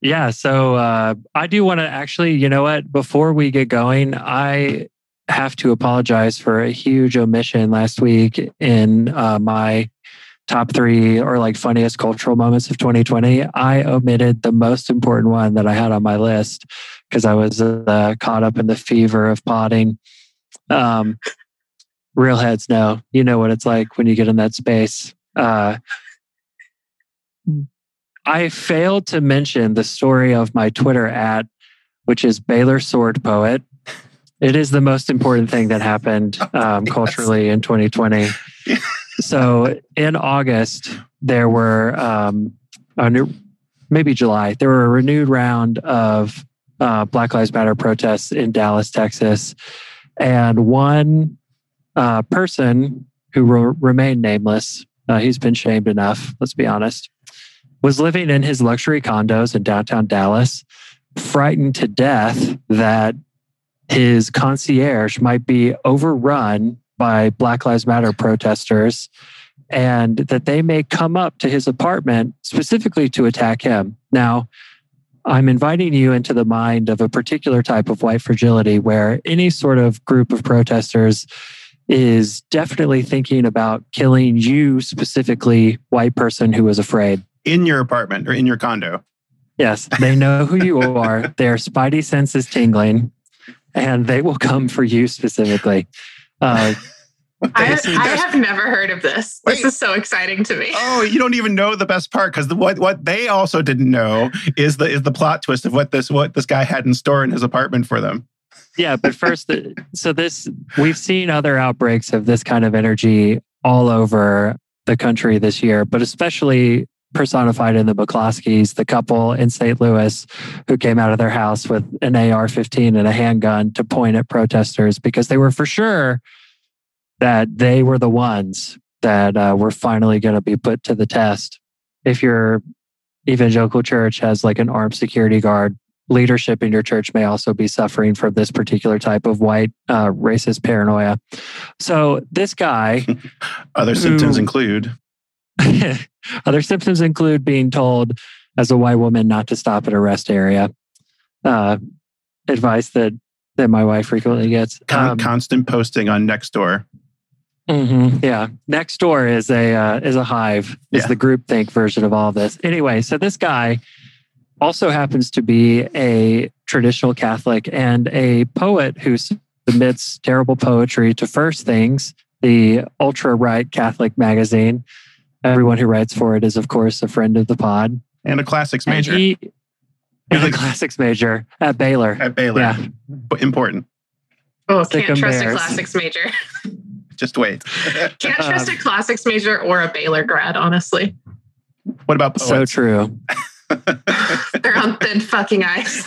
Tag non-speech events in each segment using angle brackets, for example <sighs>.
Yeah. So uh, I do want to actually, you know what? Before we get going, I have to apologize for a huge omission last week in uh, my top three or like funniest cultural moments of 2020. I omitted the most important one that I had on my list because I was uh, caught up in the fever of potting. Um, real heads know, you know what it's like when you get in that space. Uh, I failed to mention the story of my Twitter at, which is Baylor Sword Poet. It is the most important thing that happened <laughs> um, yes. culturally in 2020. <laughs> so in August, there were, um, new, maybe July, there were a renewed round of uh, Black Lives Matter protests in Dallas, Texas. And one uh, person who re- remained nameless, uh, he's been shamed enough, let's be honest, was living in his luxury condos in downtown Dallas, frightened to death that his concierge might be overrun by Black Lives Matter protesters and that they may come up to his apartment specifically to attack him. Now, I'm inviting you into the mind of a particular type of white fragility where any sort of group of protesters is definitely thinking about killing you, specifically, white person who is afraid. In your apartment or in your condo. Yes, they know who you are. <laughs> Their spidey sense is tingling and they will come for you specifically. Uh, I, I, have never heard of this. Wait. This is so exciting to me. Oh, you don't even know the best part because what what they also didn't know is the is the plot twist of what this what this guy had in store in his apartment for them. Yeah, but first, so this we've seen other outbreaks of this kind of energy all over the country this year, but especially personified in the McCloskeys, the couple in St. Louis who came out of their house with an AR 15 and a handgun to point at protesters because they were for sure that they were the ones that uh, were finally going to be put to the test. If your evangelical church has like an armed security guard, leadership in your church may also be suffering from this particular type of white uh, racist paranoia. So this guy, <laughs> other who, symptoms include <laughs> other symptoms include being told as a white woman not to stop at a rest area. Uh, advice that that my wife frequently gets. Con- um, constant posting on Nextdoor. Mm-hmm, yeah, Nextdoor is a uh, is a hive. Is yeah. the groupthink version of all of this. Anyway, so this guy also happens to be a traditional Catholic and a poet who submits terrible poetry to First Things, the ultra right Catholic magazine. Everyone who writes for it is, of course, a friend of the pod and a classics major. And, he, <laughs> and a classics major at Baylor. At Baylor, yeah, important. Oh, can't trust Bears. a classics major. <laughs> Just wait. <laughs> can't trust um, a classics major or a Baylor grad, honestly. What about poets? So true. They're on thin fucking ice.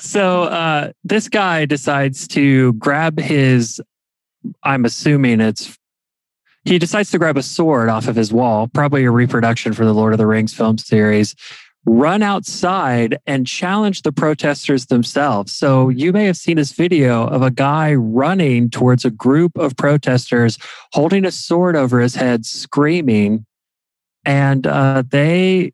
so uh, this guy decides to grab his. I'm assuming it's he decides to grab a sword off of his wall, probably a reproduction for the Lord of the Rings film series, run outside and challenge the protesters themselves. So you may have seen this video of a guy running towards a group of protesters holding a sword over his head, screaming. And uh, they,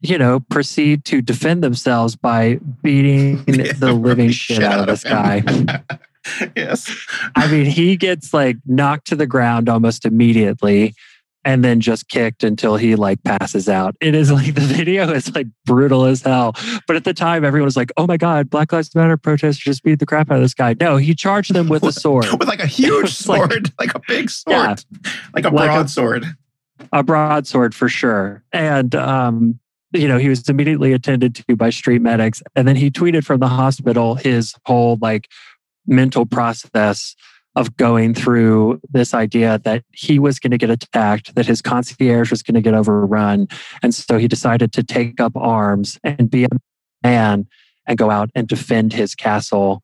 you know, proceed to defend themselves by beating <laughs> the living shit out of this guy. <laughs> <laughs> yes. I mean, he gets like knocked to the ground almost immediately and then just kicked until he like passes out. It is like the video is like brutal as hell. But at the time, everyone was like, oh my God, Black Lives Matter protesters just beat the crap out of this guy. No, he charged them with a <laughs> sword. with <laughs> like a huge sword, like, like, a big sword, yeah, like a broadsword. Like a, a broadsword for sure. And, um, you know, he was immediately attended to by street medics. And then he tweeted from the hospital his whole like mental process of going through this idea that he was going to get attacked, that his concierge was going to get overrun. And so he decided to take up arms and be a man and go out and defend his castle,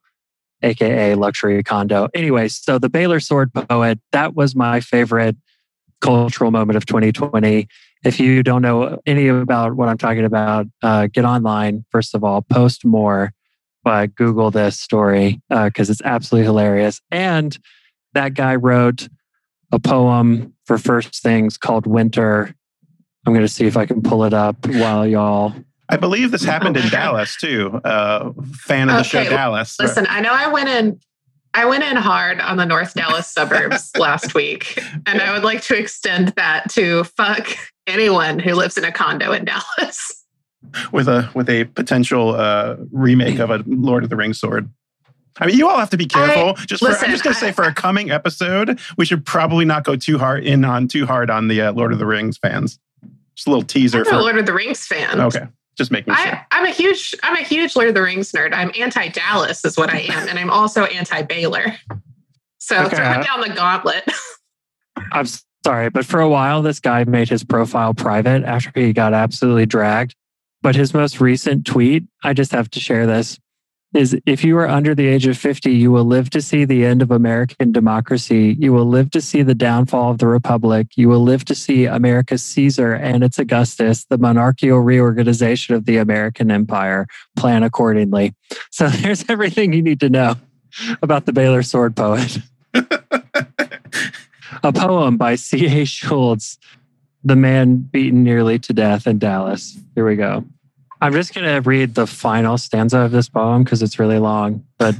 AKA luxury condo. Anyway, so the Baylor Sword Poet, that was my favorite cultural moment of 2020. If you don't know any about what I'm talking about, uh, get online, first of all, post more uh, Google this story because uh, it's absolutely hilarious. And that guy wrote a poem for First Things called Winter. I'm going to see if I can pull it up while y'all. I believe this happened in Dallas too. Uh, fan of the show, Dallas. Listen, I know I went in. I went in hard on the North Dallas suburbs <laughs> last week, and I would like to extend that to fuck anyone who lives in a condo in Dallas. With a with a potential uh, remake of a Lord of the Rings sword. I mean, you all have to be careful. I, just for, listen, I'm just going to say, for a coming episode, we should probably not go too hard in on too hard on the uh, Lord of the Rings fans. Just a little teaser. I'm for a Lord of the Rings fan. Okay, just making sure. I, I'm a huge, I'm a huge Lord of the Rings nerd. I'm anti Dallas, is what I am, and I'm also anti Baylor. So okay. throwing down the gauntlet. <laughs> I'm sorry, but for a while, this guy made his profile private after he got absolutely dragged. But his most recent tweet, I just have to share this is if you are under the age of 50, you will live to see the end of American democracy. You will live to see the downfall of the Republic. You will live to see America's Caesar and its Augustus, the monarchical reorganization of the American empire. Plan accordingly. So <laughs> there's everything you need to know about the Baylor sword poet. <laughs> A poem by C.A. Schultz, the man beaten nearly to death in Dallas. Here we go. I'm just going to read the final stanza of this poem because it's really long. But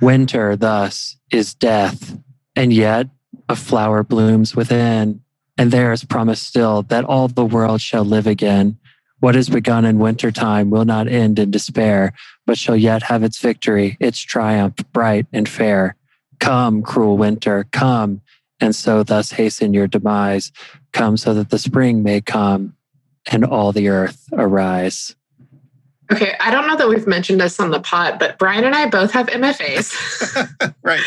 winter, thus, is death, and yet a flower blooms within. And there is promise still that all the world shall live again. What is begun in winter time will not end in despair, but shall yet have its victory, its triumph, bright and fair. Come, cruel winter, come, and so thus hasten your demise. Come so that the spring may come and all the earth arise. Okay, I don't know that we've mentioned this on the pod, but Brian and I both have MFAs. <laughs> right.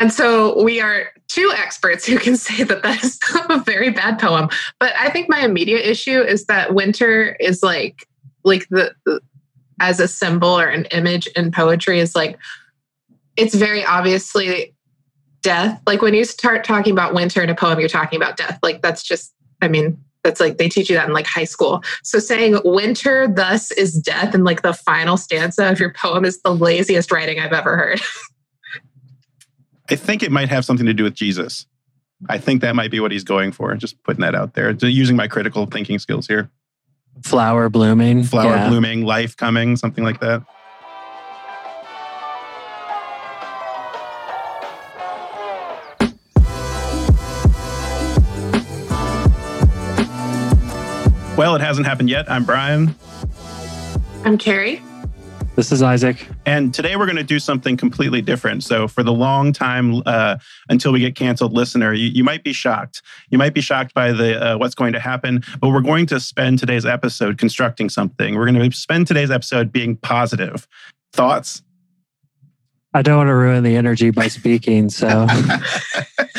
And so we are two experts who can say that that is <laughs> a very bad poem. But I think my immediate issue is that winter is like like the, the as a symbol or an image in poetry is like it's very obviously death. Like when you start talking about winter in a poem, you're talking about death. Like that's just I mean, that's like they teach you that in like high school. So saying winter thus is death and like the final stanza of your poem is the laziest writing I've ever heard. <laughs> I think it might have something to do with Jesus. I think that might be what he's going for. Just putting that out there, using my critical thinking skills here. Flower blooming. Flower yeah. blooming, life coming, something like that. Well, it hasn't happened yet. I'm Brian. I'm Carrie. This is Isaac. And today we're going to do something completely different. So, for the long time uh, until we get canceled listener, you, you, might be shocked. You might be shocked by the uh, what's going to happen. But we're going to spend today's episode constructing something. We're going to spend today's episode being positive. Thoughts? I don't want to ruin the energy by speaking. So, <laughs>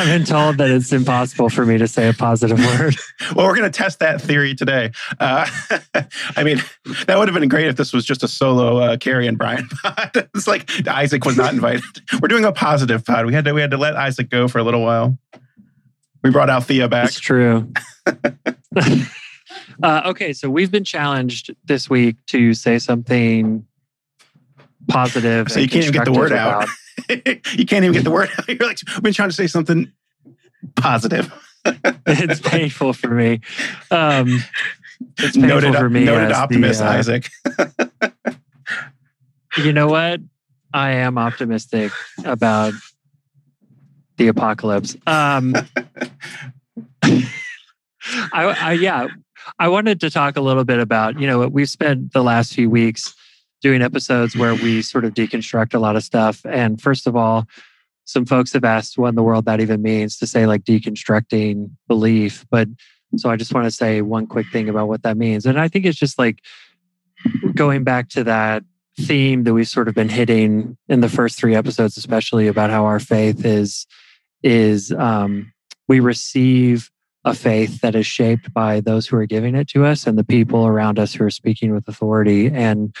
I've been told that it's impossible for me to say a positive word. <laughs> well, we're going to test that theory today. Uh, <laughs> I mean, that would have been great if this was just a solo uh, Carrie and Brian <laughs> pod. it's like Isaac was not invited. We're doing a positive pod. We had to we had to let Isaac go for a little while. We brought Althea back. It's true. uh, okay, so we've been challenged this week to say something positive. So you can't even get the word out. you can't even get the word out. You're like, we've been trying to say something positive. <laughs> it's painful for me. Um, it's painful noted, for me. Noted optimist, the, uh, Isaac. you know what? I am optimistic about the apocalypse. Um, <laughs> I, I, yeah, I wanted to talk a little bit about, you know, what we've spent the last few weeks doing episodes where we sort of deconstruct a lot of stuff. And first of all, some folks have asked what in the world that even means to say like deconstructing belief. But so I just want to say one quick thing about what that means. And I think it's just like going back to that theme that we've sort of been hitting in the first three episodes, especially about how our faith is is um, we receive a faith that is shaped by those who are giving it to us and the people around us who are speaking with authority. And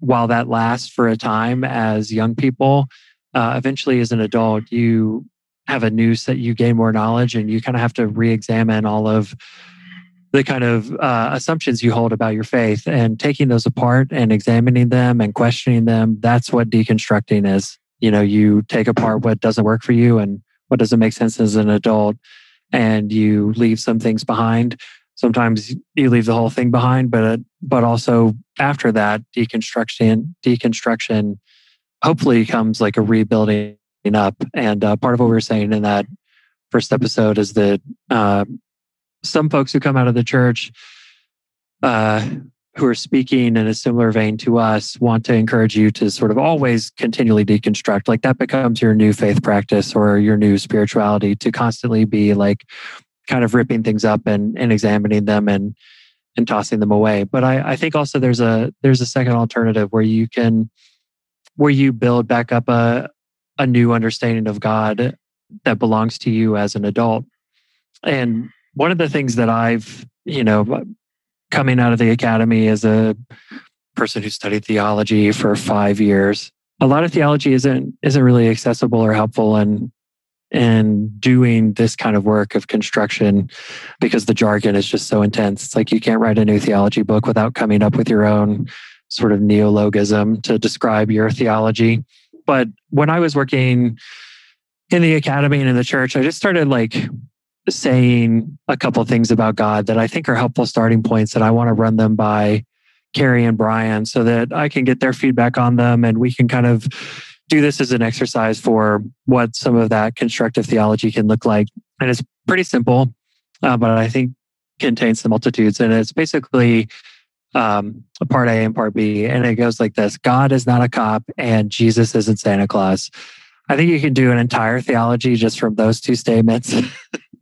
while that lasts for a time as young people, uh, eventually as an adult, you have a new set, you gain more knowledge and you kind of have to re examine all of the kind of uh, assumptions you hold about your faith and taking those apart and examining them and questioning them. That's what deconstructing is. You know, you take apart what doesn't work for you and what doesn't make sense as an adult and you leave some things behind. Sometimes you leave the whole thing behind, but but also after that deconstruction deconstruction hopefully comes like a rebuilding up. And uh, part of what we were saying in that first episode is that uh, some folks who come out of the church uh, who are speaking in a similar vein to us want to encourage you to sort of always continually deconstruct. Like that becomes your new faith practice or your new spirituality to constantly be like kind of ripping things up and, and examining them and and tossing them away. But I, I think also there's a there's a second alternative where you can where you build back up a a new understanding of God that belongs to you as an adult. And one of the things that I've, you know, coming out of the academy as a person who studied theology for five years, a lot of theology isn't isn't really accessible or helpful and and doing this kind of work of construction because the jargon is just so intense. It's like you can't write a new theology book without coming up with your own sort of neologism to describe your theology. But when I was working in the academy and in the church, I just started like saying a couple things about God that I think are helpful starting points, and I want to run them by Carrie and Brian so that I can get their feedback on them and we can kind of do this as an exercise for what some of that constructive theology can look like. And it's pretty simple, uh, but I think contains the multitudes. And it's basically um, part A and part B. And it goes like this God is not a cop and Jesus isn't Santa Claus. I think you can do an entire theology just from those two statements.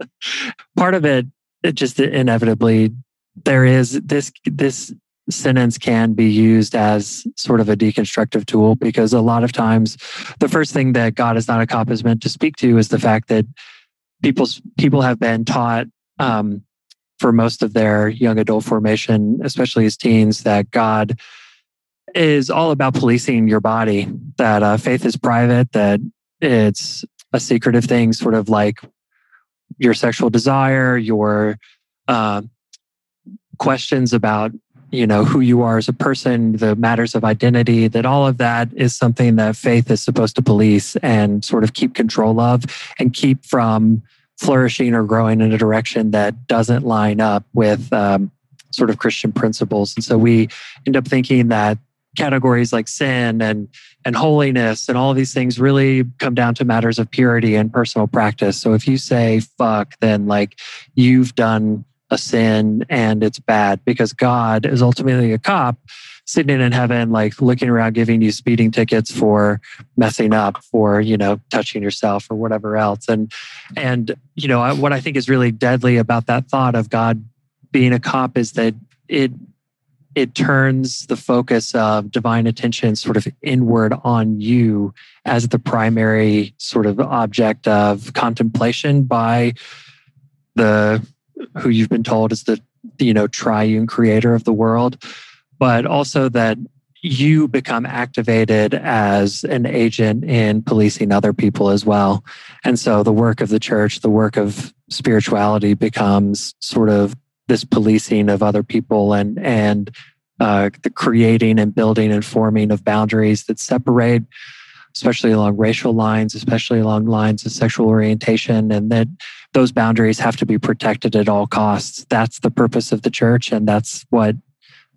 <laughs> part of it, it just inevitably there is this this sentence can be used as sort of a deconstructive tool because a lot of times the first thing that God is not a cop is meant to speak to is the fact that people's people have been taught um, for most of their young adult formation, especially as teens, that God is all about policing your body, that uh, faith is private, that it's a secretive thing, sort of like your sexual desire, your uh, questions about you know who you are as a person the matters of identity that all of that is something that faith is supposed to police and sort of keep control of and keep from flourishing or growing in a direction that doesn't line up with um, sort of christian principles and so we end up thinking that categories like sin and and holiness and all these things really come down to matters of purity and personal practice. So if you say fuck, then like you've done a sin and it's bad because God is ultimately a cop sitting in heaven, like looking around, giving you speeding tickets for messing up, for you know touching yourself or whatever else. And and you know what I think is really deadly about that thought of God being a cop is that it it turns the focus of divine attention sort of inward on you as the primary sort of object of contemplation by the who you've been told is the you know triune creator of the world but also that you become activated as an agent in policing other people as well. And so the work of the church the work of spirituality becomes sort of this policing of other people and and uh, the creating and building and forming of boundaries that separate especially along racial lines, especially along lines of sexual orientation, and that those boundaries have to be protected at all costs. That's the purpose of the church, and that's what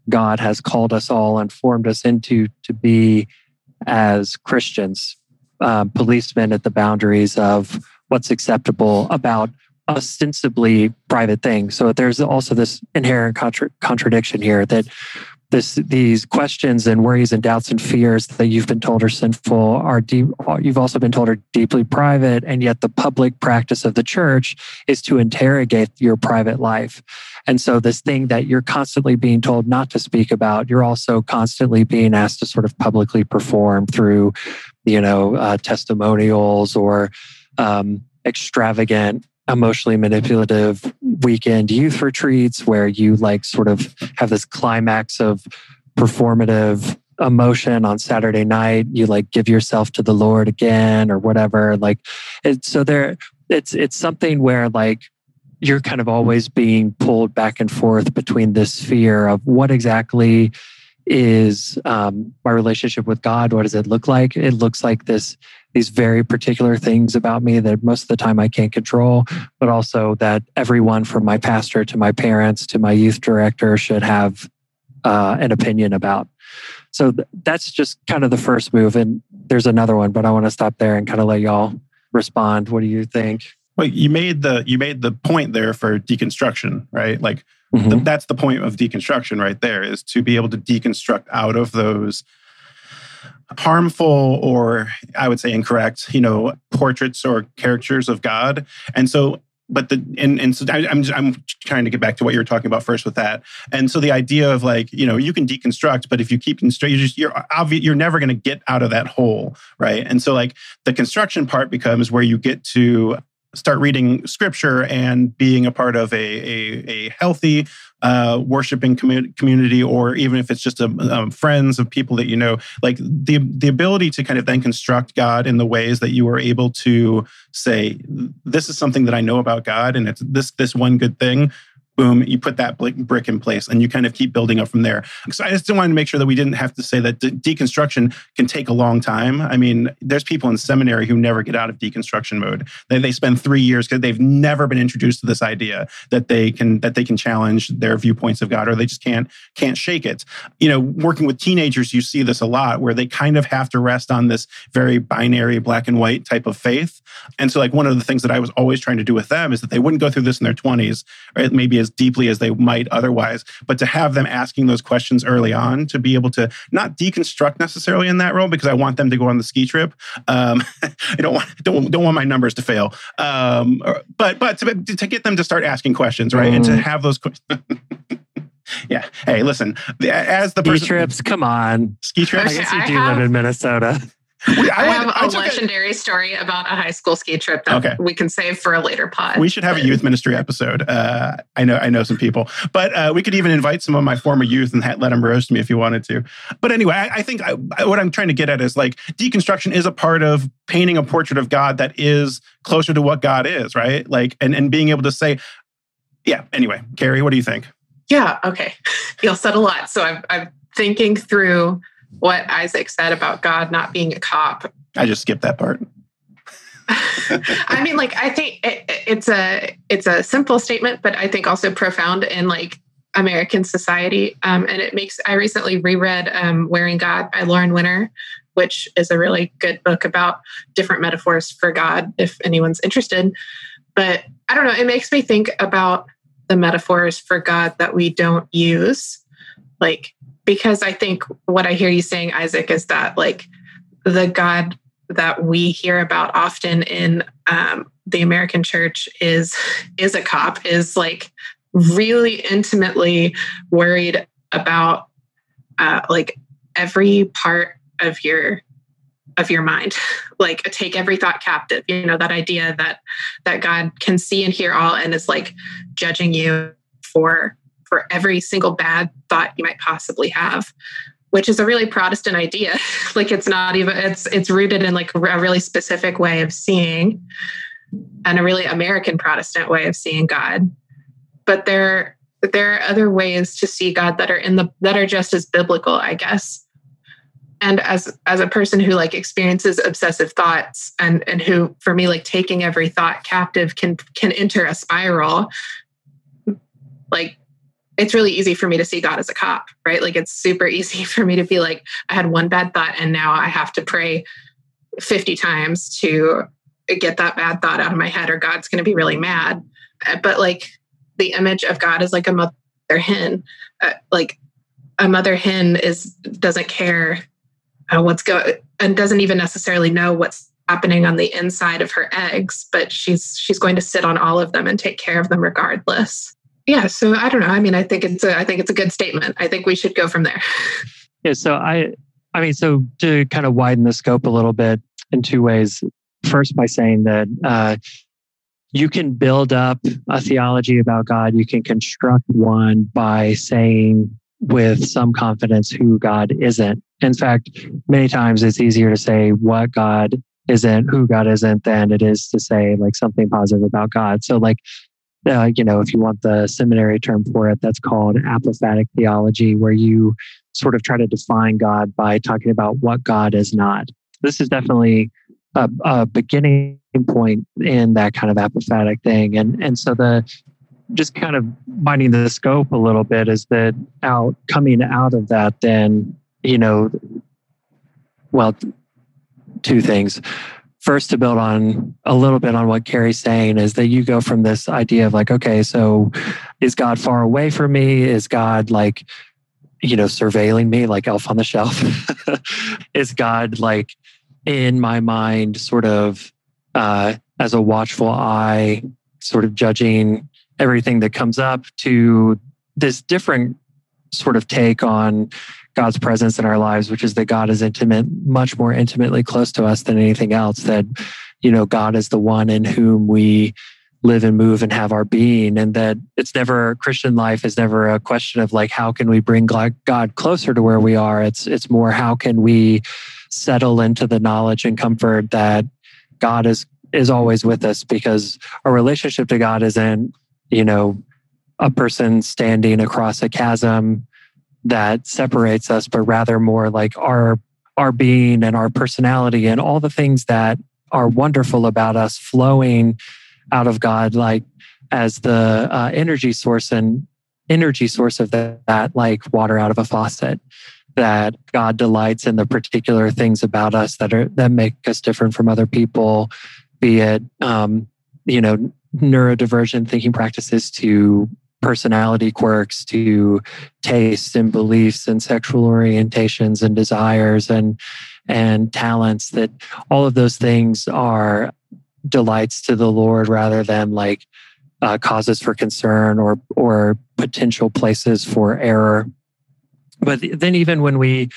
God has called us all and formed us into to be as Christians, uh, policemen at the boundaries of what's acceptable about ostensibly private things. So there's also this inherent contra- contradiction here that this these questions and worries and doubts and fears that you've been told are sinful are deep you've also been told are deeply private and yet the public practice of the church is to interrogate your private life. And so this thing that you're constantly being told not to speak about you're also constantly being asked to sort of publicly perform through you know uh, testimonials or um, extravagant emotionally manipulative weekend youth retreats where you like sort of have this climax of performative emotion on Saturday night. You like give yourself to the Lord again or whatever. Like it's so there it's it's something where like you're kind of always being pulled back and forth between this fear of what exactly is um, my relationship with God. What does it look like? It looks like this these very particular things about me that most of the time I can't control, but also that everyone from my pastor to my parents to my youth director should have uh, an opinion about. So th- that's just kind of the first move. And there's another one, but I want to stop there and kind of let y'all respond. What do you think? Well, you made the you made the point there for deconstruction, right? Like mm-hmm. th- that's the point of deconstruction, right? There is to be able to deconstruct out of those harmful or I would say incorrect, you know, portraits or characters of God. And so but the and and so I, I'm I'm trying to get back to what you were talking about first with that. And so the idea of like you know you can deconstruct, but if you keep just you're obvious you're never going to get out of that hole, right? And so like the construction part becomes where you get to start reading scripture and being a part of a, a, a healthy uh, worshiping commu- community, or even if it's just a, um, friends of people that you know, like the the ability to kind of then construct God in the ways that you are able to say, this is something that I know about God, and it's this this one good thing boom, you put that brick in place and you kind of keep building up from there. So I just wanted to make sure that we didn't have to say that de- deconstruction can take a long time. I mean, there's people in seminary who never get out of deconstruction mode. They, they spend three years because they've never been introduced to this idea that they can that they can challenge their viewpoints of God or they just can't can't shake it. You know, working with teenagers, you see this a lot where they kind of have to rest on this very binary black and white type of faith. And so like one of the things that I was always trying to do with them is that they wouldn't go through this in their 20s, right? Maybe as deeply as they might otherwise. But to have them asking those questions early on, to be able to not deconstruct necessarily in that role, because I want them to go on the ski trip. Um, <laughs> I don't want don't, don't want my numbers to fail. Um, but but to, to get them to start asking questions, right, mm. and to mm. have those questions. <laughs> yeah. Hey, listen. As the ski person, trips, come on. Ski trips. I guess you do live in Minnesota. I, I have I a legendary a, story about a high school ski trip that okay. we can save for a later pod. We should have a youth ministry episode. Uh, I know, I know some people, but uh, we could even invite some of my former youth and let them roast me if you wanted to. But anyway, I, I think what I'm trying to get at is like deconstruction is a part of painting a portrait of God that is closer to what God is, right? Like, and and being able to say, yeah. Anyway, Carrie, what do you think? Yeah. Okay. You'll said a lot, so I'm, I'm thinking through what Isaac said about God not being a cop. I just skipped that part. <laughs> I mean, like I think it, it's a it's a simple statement, but I think also profound in like American society. Um, and it makes I recently reread um, "Wearing God" by Lauren Winner, which is a really good book about different metaphors for God. If anyone's interested, but I don't know, it makes me think about the metaphors for God that we don't use, like because I think what I hear you saying, Isaac, is that like the God that we hear about often in um, the American church is is a cop, is like really intimately worried about uh, like every part of your of your mind. <laughs> Like take every thought captive you know that idea that that god can see and hear all and is like judging you for for every single bad thought you might possibly have which is a really protestant idea. <laughs> Like it's not even it's it's rooted in like a really specific way of seeing and a really american protestant way of seeing god. But there there are other ways to see god that are in the that are just as biblical i guess. And as as a person who like experiences obsessive thoughts and and who for me like taking every thought captive can can enter a spiral like it's really easy for me to see God as a cop, right? Like it's super <laughs> easy for me to be like, I had one bad thought and now I have to pray 50 times to get that bad thought out of my head or God's going to be really mad. Uh, but like the image of God is like a mother hen. Uh, like a mother hen is doesn't care uh, what's going and doesn't even necessarily know what's happening on the inside of her eggs, but she's she's going to sit on all of them and take care of them regardless yeah so i don't know. I mean i think it's a i think it's a good statement. I think we should go from there. <laughs> Yeah so i i mean so to kind of widen the scope a little bit in two ways. First by saying that uh, you can build up a theology about god. You can construct one by saying with some confidence who god isn't. In fact many times it's easier to say what god isn't who god isn't than it is to say like something positive about god. So like uh, you know, if you want the seminary term for it, that's called apophatic theology, where you sort of try to define God by talking about what God is not. This is definitely a, a beginning point in that kind of apophatic thing. And, and so the, just kind of minding the scope a little bit is that out coming out of that, then, you know, well, two things. First, to build on a little bit on what Carrie's saying, is that you go from this idea of like, okay, so is God far away from me? Is God like, you know, surveilling me like elf on the shelf? <laughs> is God like in my mind, sort of uh, as a watchful eye, sort of judging everything that comes up to this different sort of take on God's presence in our lives, which is that God is intimate, much more intimately close to us than anything else. That, you know, God is the one in whom we live and move and have our being. And that it's never, Christian life is never a question of like, how can we bring God closer to where we are? It's, it's more, how can we settle into the knowledge and comfort that God is, is always with us because our relationship to God isn't, you know, a person standing across a chasm that separates us, but rather more like our our being and our personality and all the things that are wonderful about us flowing out of God, like as the uh, energy source and energy source of that, that, like water out of a faucet. That God delights in the particular things about us that are that make us different from other people, be it um, you know neurodivergent thinking practices to personality quirks to tastes and beliefs and sexual orientations and desires and and talents that all of those things are delights to the lord rather than like uh, causes for concern or or potential places for error. But then even when we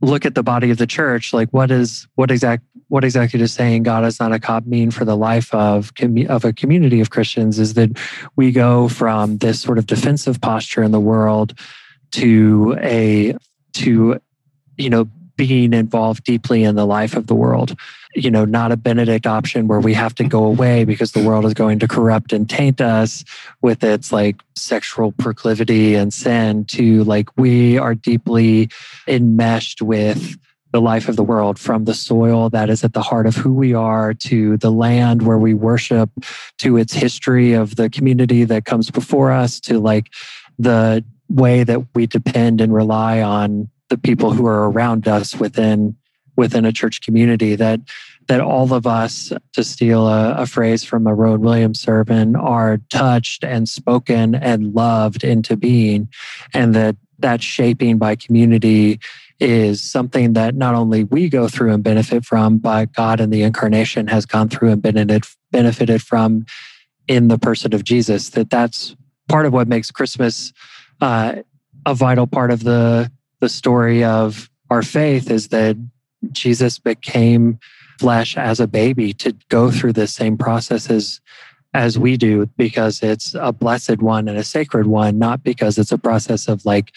look at the body of the church, like what is what exact what exactly does saying God is not a cop mean for the life of of a community of Christians is that we go from this sort of defensive posture in the world to a to you know being involved deeply in the life of the world. You know, not a Benedict option where we have to go away because the world is going to corrupt and taint us with its like sexual proclivity and sin to like we are deeply enmeshed with the life of the world from the soil that is at the heart of who we are to the land where we worship to its history of the community that comes before us to like the way that we depend and rely on the people who are around us within within a church community that that all of us, to steal a, a, phrase from a Rowan Williams sermon, are touched and spoken and loved into being, and that that shaping by community is something that not only we go through and benefit from, but God in the incarnation has gone through and benefited benefited from in the person of Jesus. That that's part of what makes Christmas uh, a vital part of the the story of our faith is that Jesus became flesh as a baby to go through the same processes as we do because it's a blessed one and a sacred one, not because it's a process of like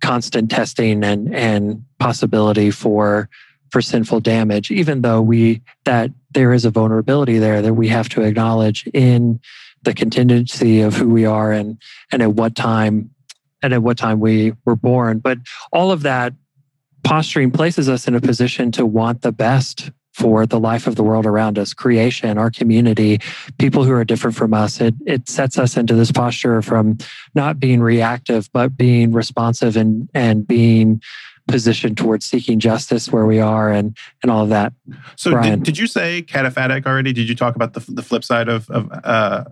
constant testing and and possibility for for sinful damage even though we that there is a vulnerability there that we have to acknowledge in the contingency of who we are and and at what time and at what time we were born. But all of that posturing places us in a position to want the best for the life of the world around us, creation, our community, people who are different from us. It, it sets us into this posture from not being reactive, but being responsive and, and being positioned towards seeking justice where we are and, and all of that. So did, did, you say cataphatic already? Did you talk about the, the flip side of, of uh,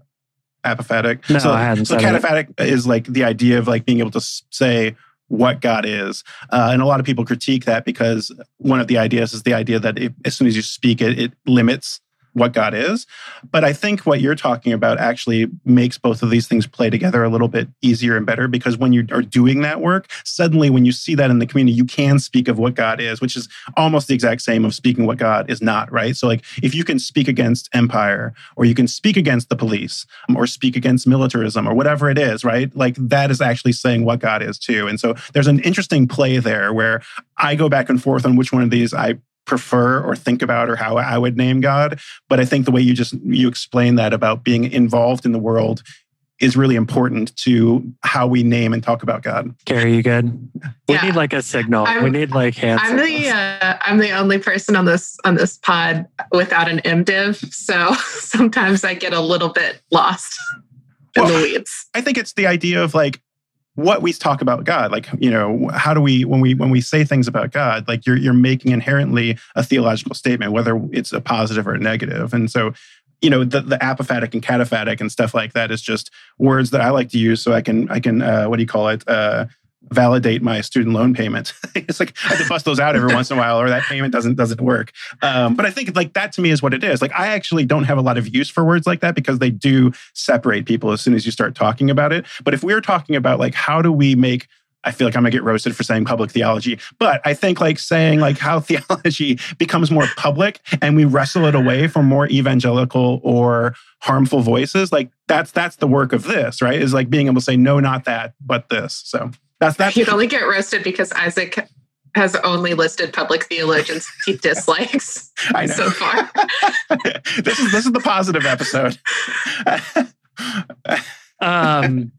apophatic? No, so, I hadn't. So cataphatic it. is like the idea of like being able to say, what God is. Uh, and a lot of people critique that because one of the ideas is the idea that it, as soon as you speak it, it limits what God is. But I think what you're talking about actually makes both of these things play together a little bit easier and better because when you are doing that work, suddenly when you see that in the community, you can speak of what God is, which is almost the exact same of speaking what God is not, right? So, like, if you can speak against empire or you can speak against the police um, or speak against militarism or whatever it is, right? Like, that is actually saying what God is too. And so there's an interesting play there where I go back and forth on which one of these I prefer or think about or how I would name God. But I think the way you just you explain that about being involved in the world is really important to how we name and talk about God. Carrie, you good? We Yeah. need like a signal. we I'm- need like hands. I'm the uh, I'm the only person on this on this pod without an MDiv, so <laughs> sometimes I get a little bit lost in Well, the weeds. I think it's the idea of like what we talk about God. Like, you know, how do we when we when we say things about God, like you're you're making inherently a theological statement, whether it's a positive or a negative. And so, you know, the, the apophatic and cataphatic and stuff like that is just words that I like to use so I can I can uh, what do you call it? Uh, validate my student loan payment. <laughs> it's like I have to bust those out every once in a while, or that payment doesn't doesn't work. Um, but I think like that to me is what it is. Like I actually don't have a lot of use for words like that because they do separate people as soon as you start talking about it. But if we're talking about like how do we make I feel like I'm gonna get roasted for saying public theology, but I think like saying like how <laughs> theology becomes more public and we wrestle it away from more evangelical or harmful voices, like that's that's the work of this, right? Is like being able to say no, not that, but this. So that's that's You'd only get roasted because Isaac has only listed public theologians he dislikes <laughs> I so far. <laughs> this is this is the positive episode. um,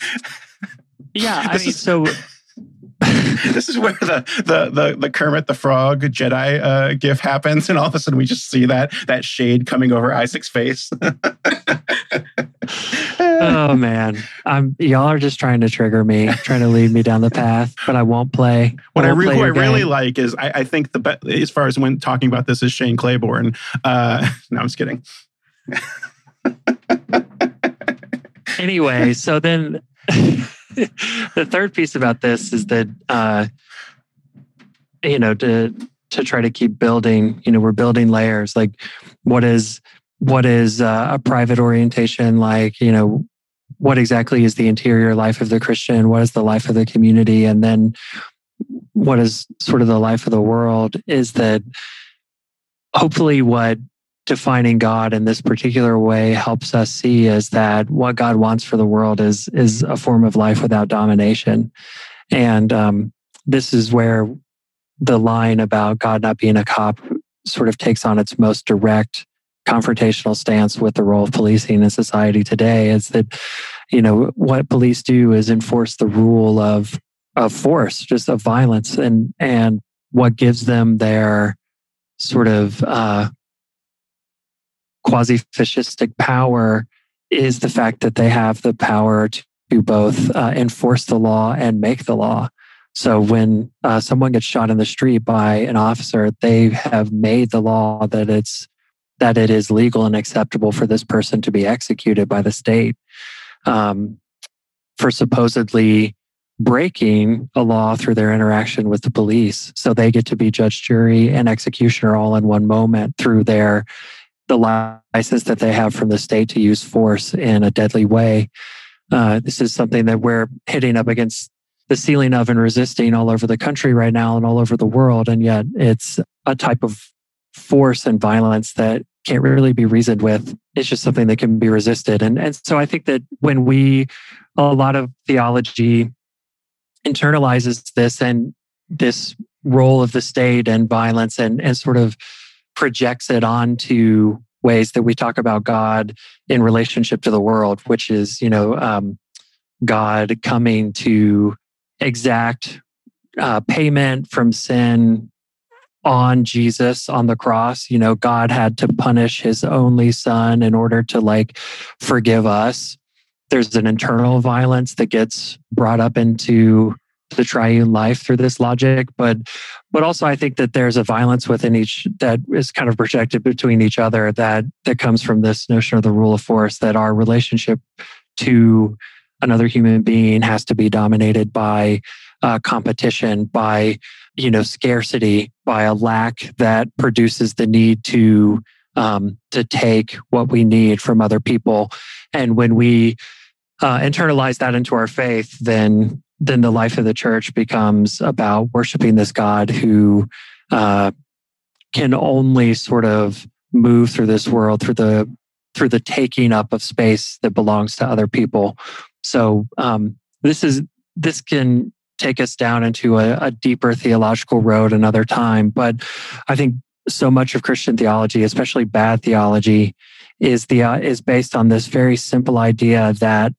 <laughs> yeah, I This mean, is- so this is where the the the, the Kermit the Frog Jedi uh, gif happens, and all of a sudden we just see that that shade coming over Isaac's face. Oh man, I'm y'all are just trying to trigger me, trying to lead me down the path, but I won't play. What I, won't re- play who I really like is I, I think the be- as far as when talking about this is Shane Claiborne. Uh, <laughs> no, I'm just kidding. anyway, so then <laughs> the third piece about this is that uh, you know to to try to keep building. You know, we're building layers. Like, what is what is uh, a private orientation like? You know, what exactly is the interior life of the Christian? What is the life of the community? And then what is sort of the life of the world? Is that hopefully what defining God in this particular way helps us see is that what God wants for the world is is a form of life without domination, and um, this is where the line about God not being a cop sort of takes on its most direct confrontational stance with the role of policing in society today. Is that you know what police do is enforce the rule of of force, just of violence, and and what gives them their sort of uh, quasi fascistic power is the fact that they have the power to both uh, enforce the law and make the law. So when uh, someone gets shot in the street by an officer, they have made the law that it's that it is legal and acceptable for this person to be executed by the state um, for supposedly breaking a law through their interaction with the police. So they get to be judge, jury, and executioner all in one moment through their the license that they have from the state to use force in a deadly way. Uh, this is something that we're hitting up against the ceiling of and resisting all over the country right now and all over the world. And yet it's a type of force and violence that can't really be reasoned with. It's just something that can be resisted. And, and so I think that when we, a lot of theology internalizes this and this role of the state and violence and, and sort of projects it onto ways that we talk about God in relationship to the world, which is, you know, um, God coming to exact uh, payment from sin on Jesus on the cross. You know, God had to punish his only son in order to like forgive us. There's an internal violence that gets brought up into the triune life through this logic, but but also I think that there's a violence within each that is kind of projected between each other that that comes from this notion of the rule of force that our relationship to another human being has to be dominated by uh, competition, by you know scarcity, by a lack that produces the need to um, to take what we need from other people, and when we uh, internalize that into our faith, then then the life of the church becomes about worshiping this God who uh, can only sort of move through this world through the through the taking up of space that belongs to other people. So um, this is this can take us down into a, a deeper theological road another time. But I think so much of Christian theology, especially bad theology, is the uh, is based on this very simple idea that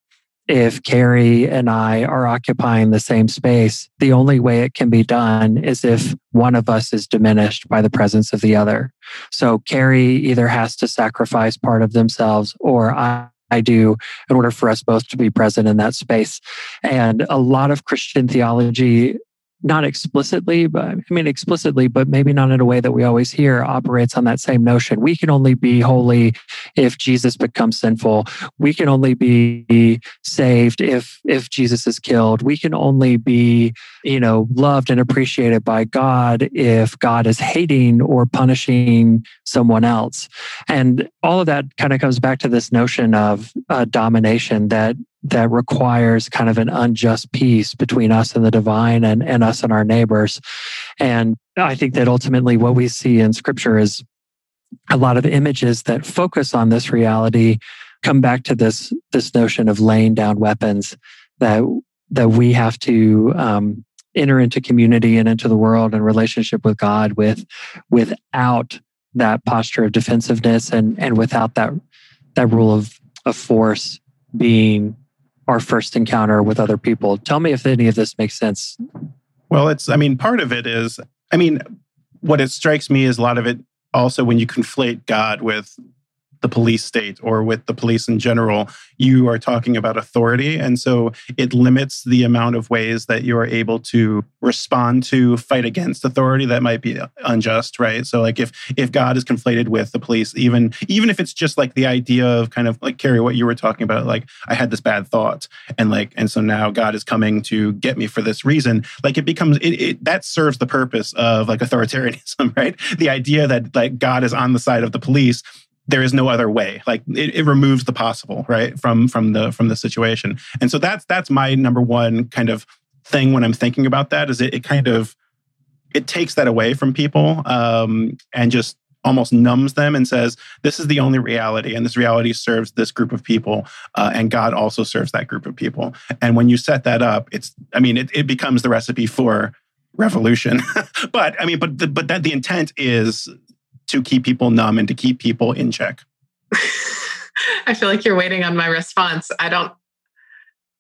if Carrie and I are occupying the same space, the only way it can be done is if one of us is diminished by the presence of the other. So Carrie either has to sacrifice part of themselves or I, I do in order for us both to be present in that space. And a lot of Christian theology not explicitly, but I mean explicitly, but maybe not in a way that we always hear, operates on that same notion. We can only be holy if Jesus becomes sinful. We can only be saved if if Jesus is killed. We can only be, you know, loved and appreciated by God if God is hating or punishing someone else. And all of that kind of comes back to this notion of uh, domination that that requires kind of an unjust peace between us and the divine and, and us and our neighbors. And I think that ultimately what we see in scripture is a lot of images that focus on this reality come back to this this notion of laying down weapons that that we have to um, enter into community and into the world and relationship with God with without that posture of defensiveness and and without that that rule of of force being our first encounter with other people. Tell me if any of this makes sense. Well, it's, I mean, part of it is, I mean, what it strikes me is a lot of it also when you conflate God with the police state or with the police in general, you are talking about authority. And so it limits the amount of ways that you are able to respond to fight against authority that might be unjust, right? So like if if God is conflated with the police, even even if it's just like the idea of kind of like Carrie, what you were talking about, like I had this bad thought and like and so now God is coming to get me for this reason, like it becomes it, it that serves the purpose of like authoritarianism, <laughs> right? The idea that like God is on the side of the police there is no other way. Like it, it, removes the possible right from from the from the situation. And so that's that's my number one kind of thing when i'm thinking about that is it, it kind of it takes that away from people um, and just almost numbs them and says this is the only reality and this reality serves this group of people uh, and god also serves that group of people. And when you set that up it's i mean it, it becomes the recipe for revolution. <laughs> But i mean but the, but that the intent is to keep people numb and to keep people in check? <laughs> I feel like you're waiting on my response. I don't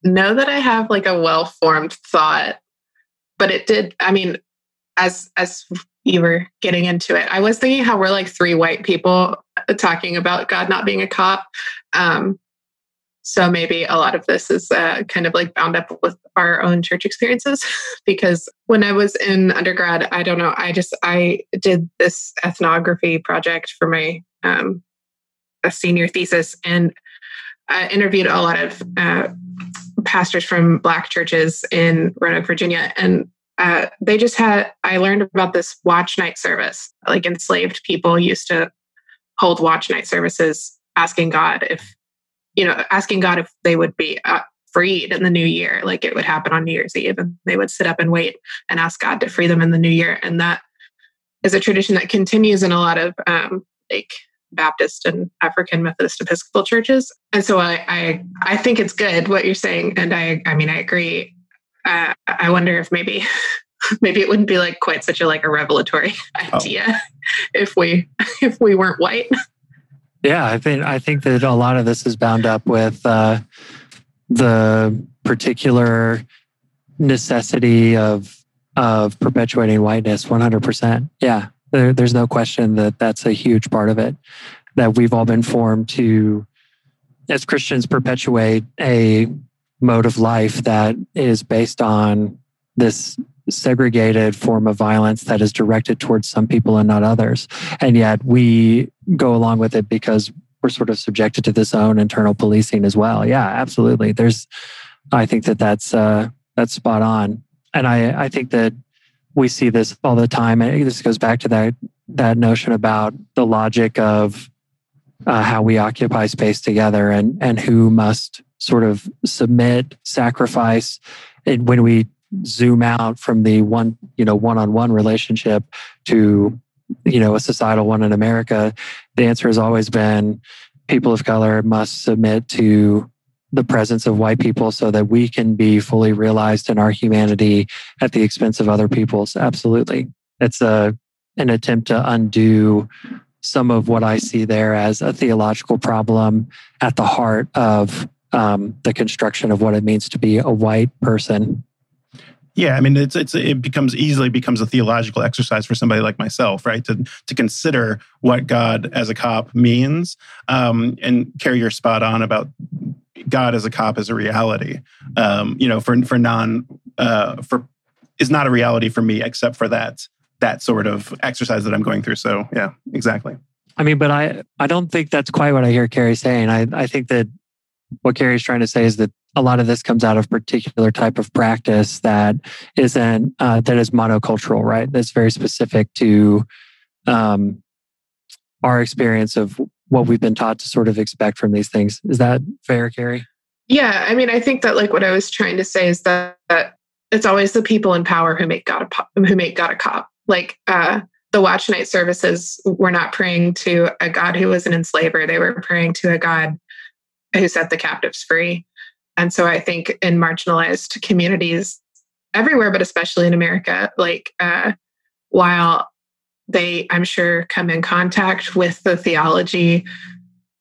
know that I have like a well-formed thought, but it did. I mean, as as you were getting into it, I was thinking how we're like three white people talking about God not being a cop. Um, so maybe a lot of this is uh, kind of like bound up with our own church experiences <laughs> because when I was in undergrad, I don't know, I just I did this ethnography project for my um, a senior thesis and I interviewed a lot of uh, pastors from Black churches in Roanoke, Virginia, and uh, they just had. I learned about this watch night service. Like enslaved people used to hold watch night services, asking God if you know, asking God if they would be uh, freed in the new year, like it would happen on New Year's Eve, and they would sit up and wait and ask God to free them in the new year. And that is a tradition that continues in a lot of um, like Baptist and African Methodist Episcopal churches. And so I, I, I think it's good what you're saying, and I, I mean, I agree. Uh, I wonder if maybe, <laughs> maybe it wouldn't be like quite such a like a revelatory oh. idea oh. if we, <laughs> if we weren't white. Yeah, I think I think that a lot of this is bound up with uh, the particular necessity of of perpetuating whiteness. One hundred percent. Yeah, there, there's no question that that's a huge part of it. That we've all been formed to, as Christians, perpetuate a mode of life that is based on this segregated form of violence that is directed towards some people and not others. And yet we go along with it because we're sort of subjected to this own internal policing as well. Yeah, absolutely. There's, I think that that's, uh, that's spot on. And I, I think that we see this all the time. And this goes back to that, that notion about the logic of uh, how we occupy space together and, and who must sort of submit, sacrifice. And when we zoom out from the one you know one-on-one relationship to you know a societal one in america the answer has always been people of color must submit to the presence of white people so that we can be fully realized in our humanity at the expense of other people's absolutely it's a an attempt to undo some of what i see there as a theological problem at the heart of um, the construction of what it means to be a white person. Yeah, I mean, it's it's it becomes easily becomes a theological exercise for somebody like myself, right? To to consider what God as a cop means, um, and Carrie you're spot on about God as a cop as a reality. Um, you know, for for non uh, for is not a reality for me except for that that sort of exercise that I'm going through. So yeah, exactly. I mean, but I I don't think that's quite what I hear Carrie saying. I I think that what Carrie's trying to say is that a lot of this comes out of particular type of practice that isn't uh, that is monocultural, right? That's very specific to um, our experience of what we've been taught to sort of expect from these things. Is that fair, Carrie? Yeah, I mean, I think that like what I was trying to say is that, that it's always the people in power who make God a who make God a cop. Like uh, the watch night services were not praying to a God who was an enslaver; they were praying to a God who set the captives free. And so I think in marginalized communities everywhere, but especially in America, like uh, while they, I'm sure, come in contact with the theology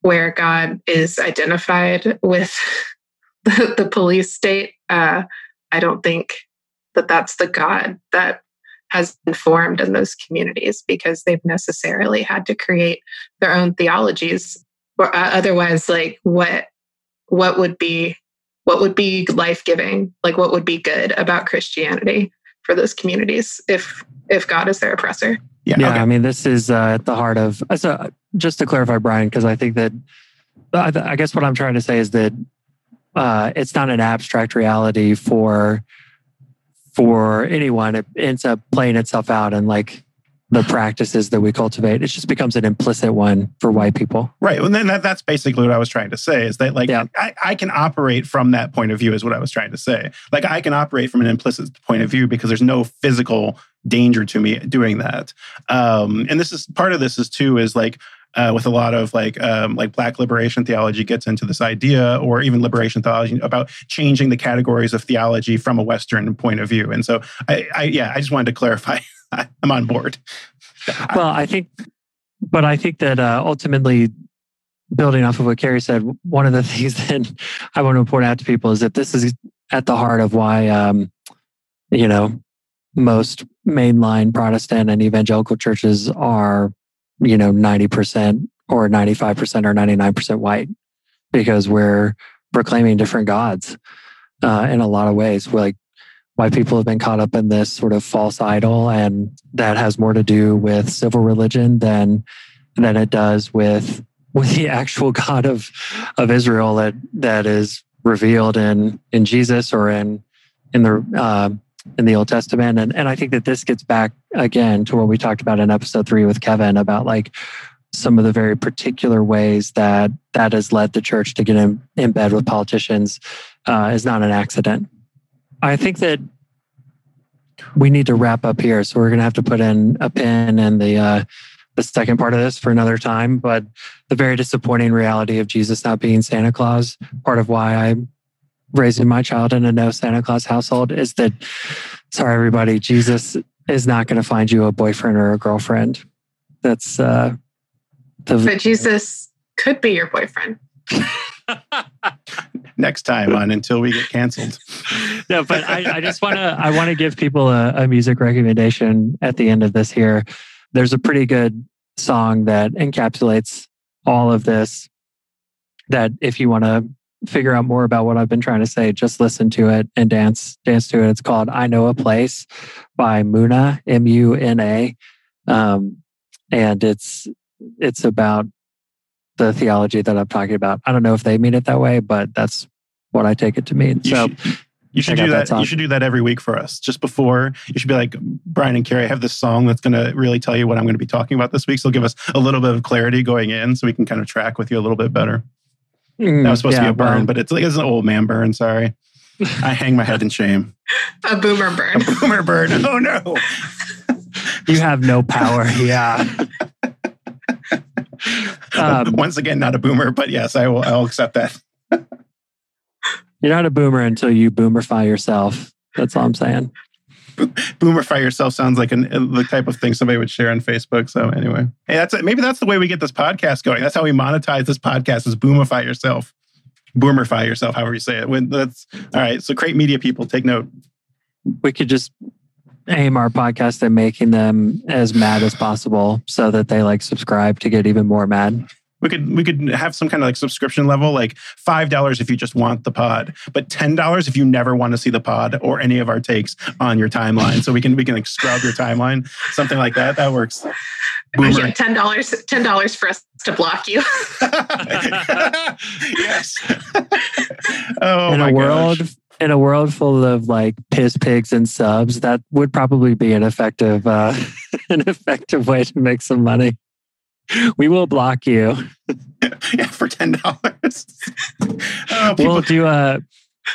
where God is identified with <laughs> the, the police state, uh, I don't think that that's the God that has been formed in those communities because they've necessarily had to create their own theologies. Or uh, otherwise like what what would be what would be life-giving like what would be good about christianity for those communities if if god is their oppressor yeah, yeah okay. i mean this is uh, at the heart of so just to clarify brian because i think that I guess what i'm trying to say is that uh, it's not an abstract reality for for anyone it ends up playing itself out and like the practices that we cultivate. It just becomes an implicit one for white people. Right. And then that, that's basically what I was trying to say is that like yeah. I, I can operate from that point of view is what I was trying to say. Like I can operate from an implicit point of view because there's no physical danger to me doing that. Um, and this is part of this is too is like uh, with a lot of like um, like black liberation theology gets into this idea or even liberation theology about changing the categories of theology from a western point of view and so i, I yeah i just wanted to clarify <laughs> <laughs> I'm on board. <laughs> well, I think, but I think that uh, ultimately, building off of what Carrie said, one of the <laughs> things that I want to point out to people is that this is at the heart of why, um, you know, most mainline Protestant and evangelical churches are, you know, 90% or 95% or 99% white because we're proclaiming different gods uh, in a lot of ways. We're like why people have been caught up in this sort of false idol and that has more to do with civil religion than than it does with with the actual God of of Israel that that is revealed in in Jesus or in in the uh, in the Old Testament and and I think that this gets back again to what we talked about in episode three with Kevin about like some of the very particular ways that that has led the church to get in, in bed with politicians uh, is not an accident. I think that we need to wrap up here. So we're going to have to put in a pin in the uh, the second part of this for another time. But the very disappointing reality of Jesus not being Santa Claus, part of why I'm raising my child in a no Santa Claus household, is that sorry everybody, Jesus is not going to find you a boyfriend or a girlfriend. That's uh, the. But Jesus could be your boyfriend. <laughs> Next time on until we get canceled. no, but I, I just want to I want to give people a, a music recommendation at the end of this. Here, there's a pretty good song that encapsulates all of this. That if you want to figure out more about what I've been trying to say, just listen to it and dance dance to it. It's called "I Know a Place" by Muna M U N A, um, and it's it's about the theology that I'm talking about. I don't know if they mean it that way, but that's what I take it to mean. You so should, you should do that. that you should do that every week for us. Just before you should be like Brian and Carrie. I have this song that's going to really tell you what I'm going to be talking about this week. So give us a little bit of clarity going in, so we can kind of track with you a little bit better. Mm, that was supposed yeah, to be a burn, well, but it's like it's an old man burn. Sorry, I hang my head in shame. <laughs> a boomer burn. A boomer burn. Oh no. you have no power. Yeah. <laughs> <laughs> Um, Once again, not a boomer, but yes, I will. I'll accept that. you're not a boomer until you boomerify yourself. That's all I'm saying. <laughs> Boomerify yourself sounds like an, the type of thing somebody would share on Facebook. So anyway, hey, that's maybe that's the way we get this podcast going. That's how we monetize this podcast is boomify yourself. boomerify yourself, however you say it. When that's all right. So create media people, take note. We could just aim our podcast and making them as mad as possible so that they like subscribe to get even more mad. We could we could have some kind of like subscription level, like five dollars if you just want the pod, but ten dollars if you never want to see the pod or any of our takes on your timeline. So we can we can like scrub your timeline, something like that. That works. Boomer. ten dollars ten dollars for us to block you. <laughs> <laughs> yes. <laughs> oh in my a world gosh. In a world full of like piss pigs and subs, that would probably be an effective uh, <laughs> an effective way to make some money. We will block you. <laughs> yeah, for ten dollars. <laughs> oh, people, We'll do a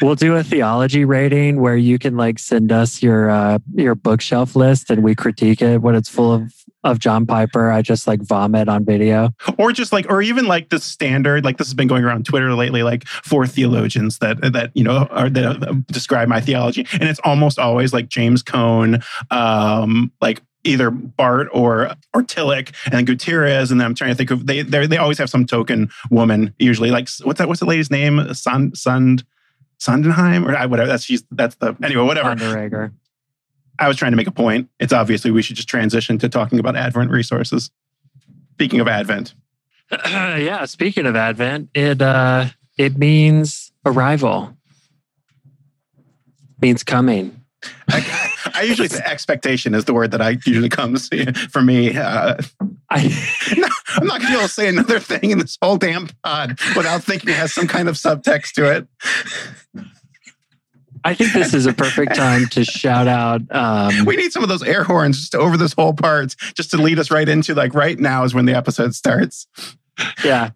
we'll do a theology rating where you can like send us your uh, your bookshelf list and we critique it when it's full of of John Piper. I just like vomit on video. or just like, or even like the standard, like this has been going around Twitter lately, like four theologians that that you know are that uh, describe my theology, and it's almost always like James Cone, um, like either Barth or or Tillich and Gutierrez, and then I'm trying to think of they they they always have some token woman usually like what's that what's the lady's name Sund Sund Sundenheim or whatever that's she's that's the anyway whatever Underrager. I was trying to make a point. It's obviously we should just transition to talking about Advent resources. Speaking of Advent, <clears throat> yeah, speaking of Advent, it uh it means arrival. Means coming. I, usually say expectation is the word that I usually comes for me. Uh, I <laughs> no, I'm not going to be able to say another thing in this whole damn pod without thinking it has some kind of subtext to it. I think this is a perfect time to shout out um We need some of those air horns just over this whole part, just to lead us right into like right now is when the episode starts. yeah.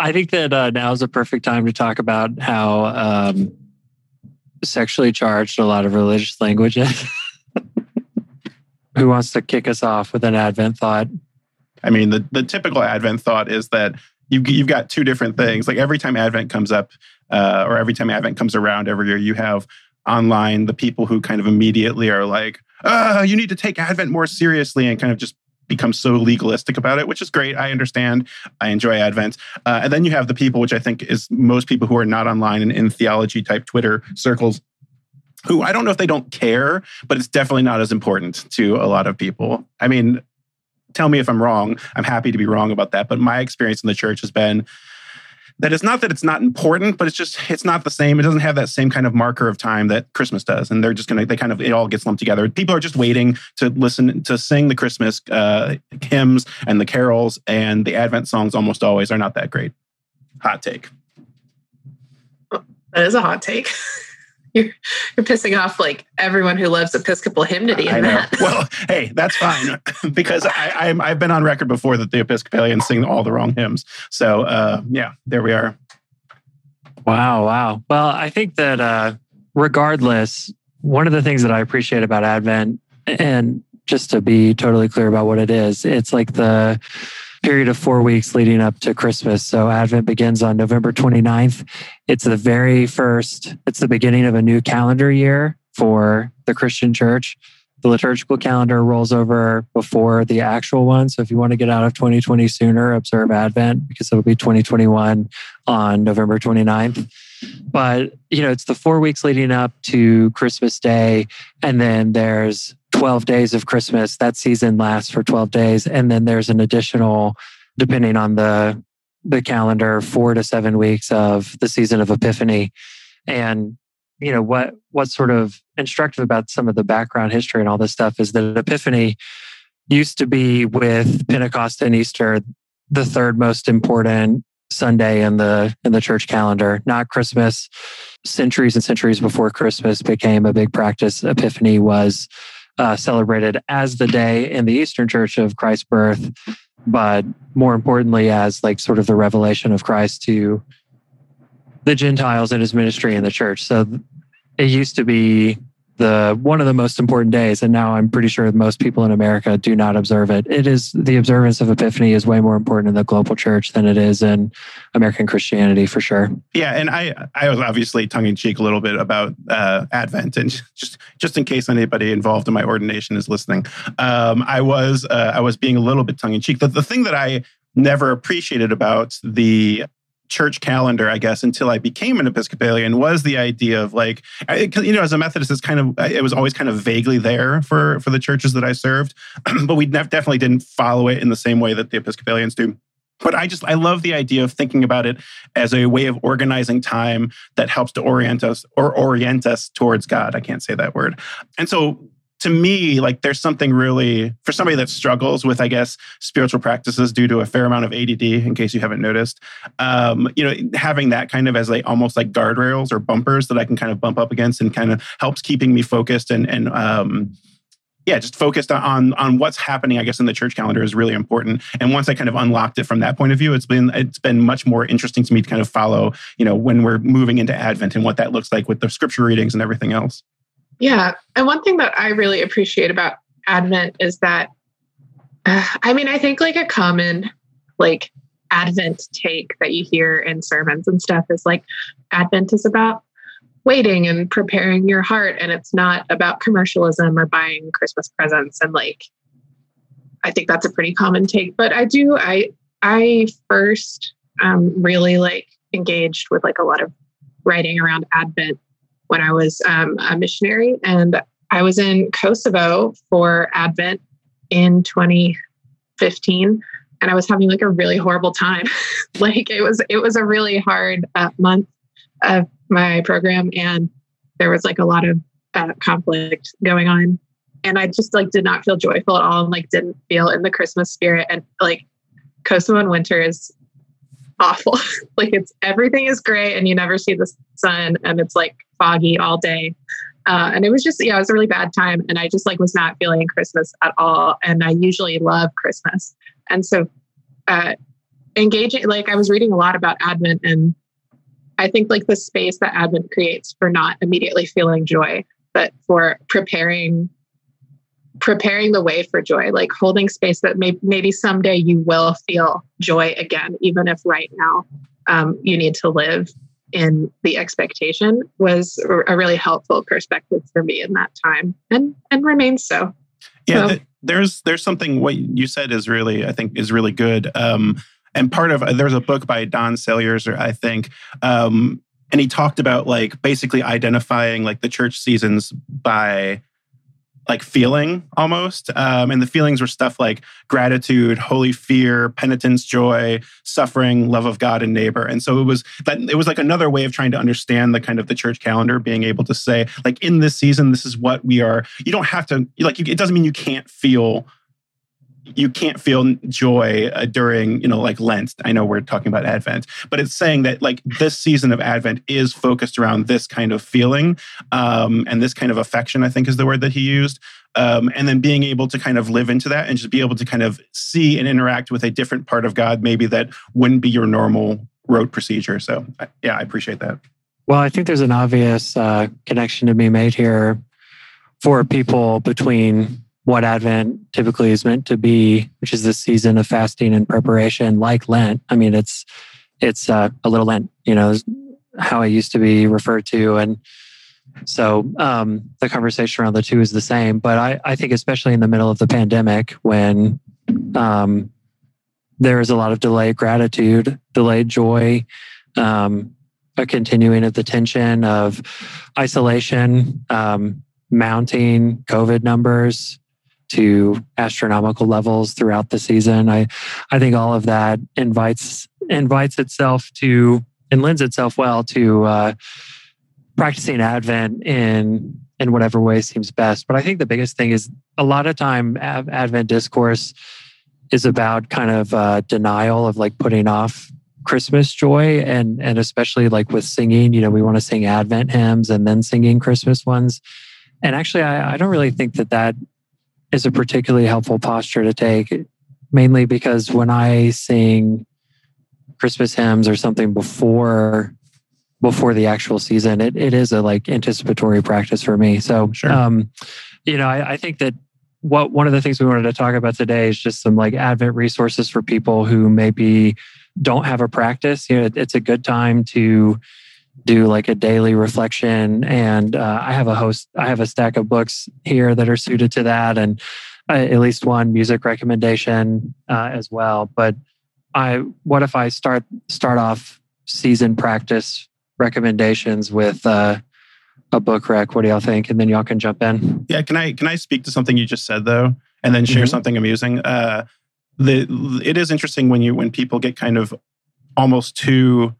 I think that uh, now is a perfect time to talk about how um, sexually charged a lot of religious language is. <laughs> Who wants to kick us off with an Advent thought? I mean, the, the typical Advent thought is that you've, you've got two different things. Like every time Advent comes up, uh, or every time Advent comes around every year, you have online the people who kind of immediately are like, uh, you need to take Advent more seriously and kind of just become so legalistic about it, which is great. I understand. I enjoy Advent. Uh, and then you have the people, which I think is most people who are not online and in theology type Twitter circles who I don't know if they don't care, but it's definitely not as important to a lot of people. I mean, tell me if I'm wrong. I'm happy to be wrong about that. But my experience in the church has been that it's not that it's not important, but it's just it's not the same. It doesn't have that same kind of marker of time that Christmas does, and they're just gonna they kind of it all gets lumped together. People are just waiting to listen to sing the Christmas uh, hymns and the carols, and the Advent songs almost always are not that great. Hot take. That is a hot take. <laughs> You're, you're pissing off like everyone who loves Episcopal hymnody I in know. that. Well, hey, that's fine <laughs> because I, I'm, I've been on record before that the Episcopalians sing all the wrong hymns. So uh, yeah, there we are. Wow, wow. Well, I think that uh, regardless, one of the things that I appreciate about Advent, and just to be totally clear about what it is, it's like the period of four weeks leading up to Christmas. So Advent begins on November 29th. It's the very first, it's the beginning of a new calendar year for the Christian church. The liturgical calendar rolls over before the actual one. So if you want to get out of 2020 sooner, observe Advent because it'll be 2021 on November 29th. But, you know, it's the four weeks leading up to Christmas Day. And then there's 12 days of Christmas. That season lasts for 12 days. And then there's an additional, depending on the the calendar, four to seven weeks of the season of Epiphany. And you know what what's sort of instructive about some of the background history and all this stuff is that Epiphany used to be with Pentecost and Easter the third most important Sunday in the in the church calendar, not Christmas. Centuries and centuries before Christmas became a big practice, Epiphany was uh, celebrated as the day in the Eastern Church of Christ's birth, but more importantly, as like sort of the revelation of Christ to the Gentiles in his ministry in the church. So it used to be the one of the most important days, and now I'm pretty sure most people in America do not observe it. It is the observance of Epiphany is way more important in the global church than it is in American Christianity for sure. Yeah, and I I was obviously tongue in cheek a little bit about uh, Advent, and just just in case anybody involved in my ordination is listening, um, I was uh, I was being a little bit tongue in cheek. The, the thing that I never appreciated about the church calendar, I guess, until I became an Episcopalian was the idea of like, I, you know, as a Methodist, it's kind of, it was always kind of vaguely there for, for the churches that I served, <clears throat> but we definitely didn't follow it in the same way that the Episcopalians do. But I just, I love the idea of thinking about it as a way of organizing time that helps to orient us or orient us towards God. I can't say that word. And so to me, like there's something really for somebody that struggles with, I guess, spiritual practices due to a fair amount of ADD, in case you haven't noticed. Um, you know, having that kind of as like almost like guardrails or bumpers that I can kind of bump up against and kind of helps keeping me focused and and um, yeah, just focused on on what's happening, I guess, in the church calendar is really important. And once I kind of unlocked it from that point of view, it's been it's been much more interesting to me to kind of follow, you know, when we're moving into Advent and what that looks like with the scripture readings and everything else. Yeah. And one thing that I really appreciate about Advent is that, uh, I mean, I think like a common like Advent take that you hear in sermons and stuff is like Advent is about waiting and preparing your heart and it's not about commercialism or buying Christmas presents and like I think that's a pretty common take. But I do I I first um really like engaged with like a lot of writing around Advent when I was um, a missionary. And I was in Kosovo for Advent in 2015 and I was having like a really horrible time. <laughs> like it was it was a really hard uh, month of my program and there was like a lot of uh, conflict going on and I just like did not feel joyful at all and like didn't feel in the Christmas spirit and like Kosovo in winter is awful. <laughs> like it's everything is gray and you never see the sun and it's like foggy all day. Uh, and it was just, yeah, it was a really bad time. And I just like was not feeling Christmas at all. And I usually love Christmas. And so, uh, engaging, like I was reading a lot about Advent and I think like the space that Advent creates for not immediately feeling joy, but for preparing preparing the way for joy, like holding space that may, maybe someday you will feel joy again, even if right now um, you need to live in the expectation was a really helpful perspective for me in that time and and remains so yeah so. there's there's something what you said is really i think is really good um and part of there's a book by don saliers i think um and he talked about like basically identifying like the church seasons by like feeling almost. Um, and the feelings were stuff like gratitude, holy fear, penitence, joy, suffering, love of God and neighbor. And so it was that it was like another way of trying to understand the kind of the church calendar, being able to say, like in this season, this is what we are. You don't have to like. It doesn't mean you can't feel you can't feel joy uh, during you know like lent. I know we're talking about advent but it's saying that like this season of advent is focused around this kind of feeling um, and this kind of affection i think is the word that he used um, and then being able to kind of live into that and just be able to kind of see and interact with a different part of god maybe that wouldn't be your normal road procedure. So yeah i appreciate that. Well i think there's an obvious uh, connection to be made here for people between what Advent typically is meant to be, which is this season of fasting and preparation, like Lent. I mean, it's it's uh, a little Lent, you know, how it used to be referred to, and so um, the conversation around the two is the same. But I, I think, especially in the middle of the pandemic, when um, there is a lot of delayed gratitude, delayed joy, um, a continuing of the tension of isolation, um, mounting COVID numbers, to astronomical levels throughout the season. I, I think all of that invites invites itself to and lends itself well to uh, practicing Advent in in whatever way seems best. But I think the biggest thing is a lot of time Advent discourse is about kind of uh, denial of like putting off Christmas joy and and especially like with singing, you know, we want to sing Advent hymns and then singing Christmas ones. And actually, I, I don't really think that that is a particularly helpful posture to take, mainly because when I sing Christmas hymns or something before before the actual season, it, it is a like anticipatory practice for me. So, sure. um, you know, I, I think that what one of the things we wanted to talk about today is just some like Advent resources for people who maybe don't have a practice. You know, it, it's a good time to do like a daily reflection and uh, i have a host i have a stack of books here that are suited to that and uh, at least one music recommendation uh, as well but i what if i start start off season practice recommendations with uh, a book rec. What do y'all think? And then y'all can jump in. Yeah, can I can I speak to something you just said though, and then share mm-hmm. something amusing? Uh, the it is interesting when you when people get kind of almost too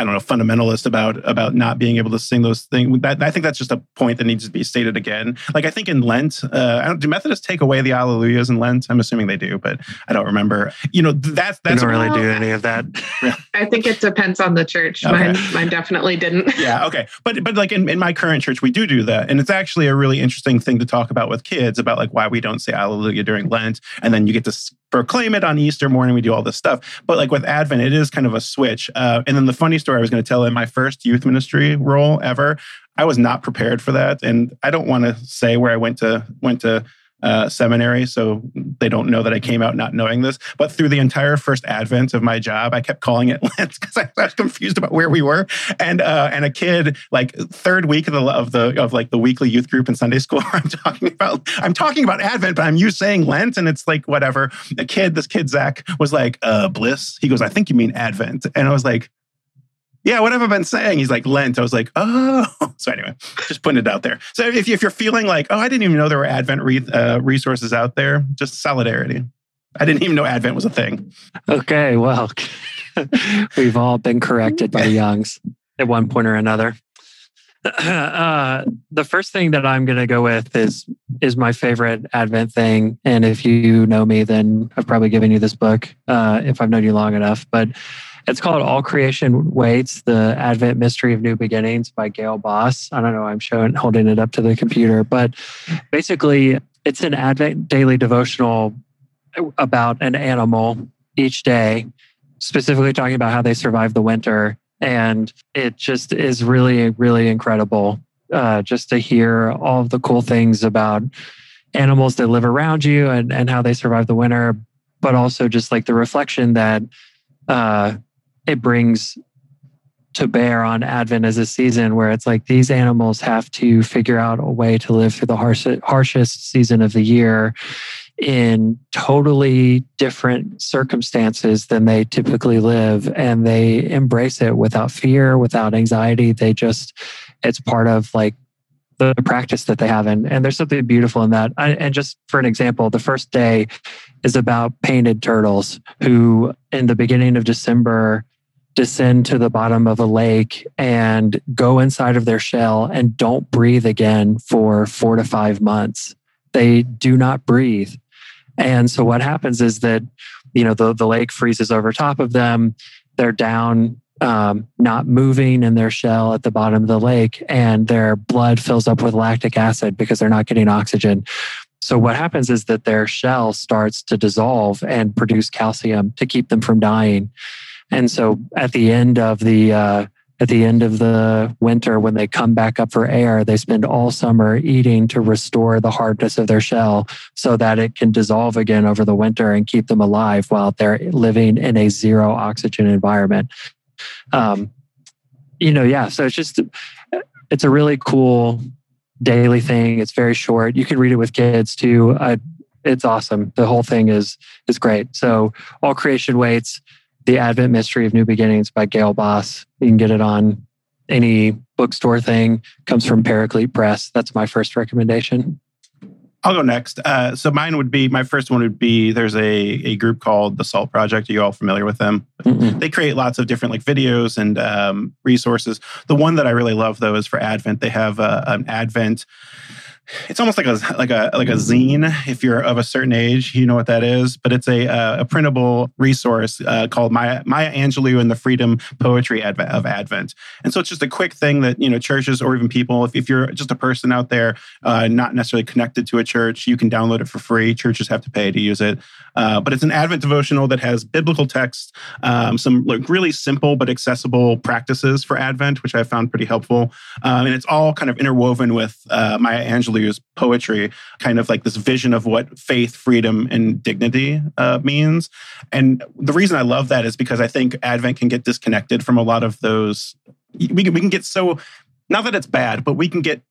I don't know, fundamentalist about about not being able to sing those things. That, I think that's just a point that needs to be stated again. Like I think in Lent, uh, do Methodists take away the Alleluias in Lent? I'm assuming they do, but I don't remember. You know, that's that's don't really do any of that. <laughs> I think it depends on the church. Okay. Mine, mine definitely didn't. <laughs> yeah, okay, but but like in, in my current church, we do do that, and it's actually a really interesting thing to talk about with kids about like why we don't say Alleluia during Lent, and then you get to proclaim it on Easter morning. We do all this stuff. But like with Advent, it is kind of a switch. Uh, and then the funny story I was going to tell in my first youth ministry role ever, I was not prepared for that. And I don't want to say where I went to went to uh, seminary, so they don't know that I came out not knowing this. But through the entire first advent of my job, I kept calling it <laughs> Lent because I, was confused about where we were. And uh, and a kid like third week of the of the of like the weekly youth group in Sunday school, <laughs> I'm talking about I'm talking about Advent, but I'm you saying Lent, and it's like whatever. A kid, this kid Zach was like, uh, Bliss. He goes, I think you mean Advent, and I was like yeah, what have I been saying? He's like, Lent. I was like, oh. <laughs> So anyway, just putting it out there. So if, if you're feeling like, oh, I didn't even know there were Advent re- uh, resources out there, just solidarity. I didn't even know Advent was a thing. Okay, well, <laughs> we've all been corrected by the <laughs> Youngs at one point or another. <clears throat> Uh, the first thing that I'm going to go with is is my favorite Advent thing, and if you know me, then I've probably given you this book uh, if I've known you long enough. But it's called All Creation Waits, The Advent Mystery of New Beginnings by Gayle Boss. I don't know, I'm showing holding it up to the computer, but basically it's an Advent daily devotional about an animal each day, specifically talking about how they survive the winter. And it just is really, really incredible uh, just to hear all of the cool things about animals that live around you and, and how they survive the winter, but also just like the reflection that uh, it brings to bear on Advent as a season where it's like these animals have to figure out a way to live through the harshest, season of the year in totally different circumstances than they typically live. And they embrace it without fear, without anxiety. They just, it's part of like the practice that they have. And, and there's something beautiful in that. And just for an example, the first day is about painted turtles who, in the beginning of December, descend to the bottom of a lake and go inside of their shell and don't breathe again for four to five months. They do not breathe. And so what happens is that, you know, the, the lake freezes over top of them. They're down, um, not moving in their shell at the bottom of the lake, and their blood fills up with lactic acid because they're not getting oxygen. So what happens is that their shell starts to dissolve and produce calcium to keep them from dying. And so at the end of the uh, at the end of the winter, when they come back up for air, they spend all summer eating to restore the hardness of their shell so that it can dissolve again over the winter and keep them alive while they're living in a zero oxygen environment. Um, you know, yeah. So it's just, it's a really cool daily thing. It's very short. You can read it with kids too. it's awesome. The whole thing is is great. So all creation waits the Advent Mystery of New Beginnings by Gayle Boss. You can get it on any bookstore thing. Comes from Paraclete Press. That's my first recommendation. I'll go next. Uh, so mine would be my first one would be there's a a group called the Salt Project. Are you all familiar with them? mm They create lots of different like videos and um, resources. The one that I really love though is for Advent. They have uh, an Advent it's almost like a like a like a zine if you're of a certain age you know what that is but it's a uh, a printable resource uh, called maya maya angelou and the freedom poetry of advent. And so it's just a quick thing that you know churches or even people if, if you're just a person out there uh, not necessarily connected to a church you can download it for free. Churches have to pay to use it uh, but it's an advent devotional that has biblical text um, some like really simple but accessible practices for advent which i found pretty helpful um, and it's all kind of interwoven with uh, maya Angelou's poetry, kind of like this vision of what faith, freedom, and dignity uh, means. And the reason I love that is because I think Advent can get disconnected from a lot of those. We can, we can get so, not that it's bad, but we can get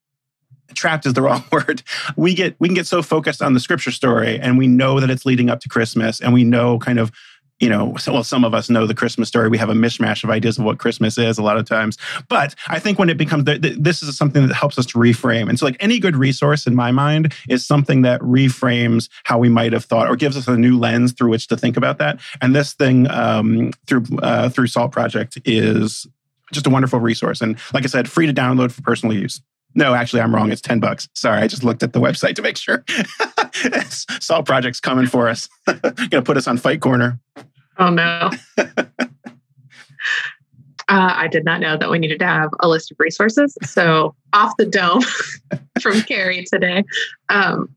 trapped is the <laughs> wrong word. We get we can get so focused on the scripture story and we know that it's leading up to Christmas and we know kind of you know, well, some of us know the Christmas story. We have a mishmash of ideas of what Christmas is a lot of times. But I think when it becomes, this is something that helps us to reframe. And so, like any good resource in my mind is something that reframes how we might have thought or gives us a new lens through which to think about that. And this thing um, through uh, through Salt Project is just a wonderful resource. And like I said, free to download for personal use. No, actually, I'm wrong. It's 10 bucks. Sorry, I just looked at the website to make sure. <laughs> Salt Project's coming for us. <laughs> Gonna put us on Fight Corner. Oh, no. <laughs> uh, I did not know that we needed to have a list of resources. So, off the dome from Carrie today. Um,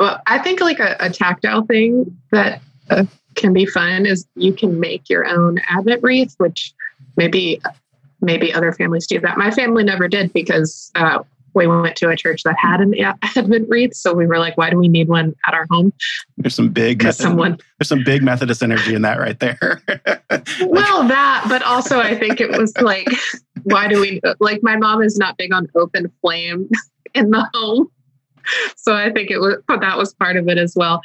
well, I think like a, a tactile thing that uh, can be fun is you can make your own Advent wreath, which maybe maybe other families do that. My family never did because uh, we went to a church that had an Advent wreath, so we were like, "Why do we need one at our home?" There's some big because someone there's some big Methodist energy in that right there. <laughs> well, that, but also I think it was like, why do we like? My mom is not big on open flame <laughs> in the home, so I think it was that was part of it as well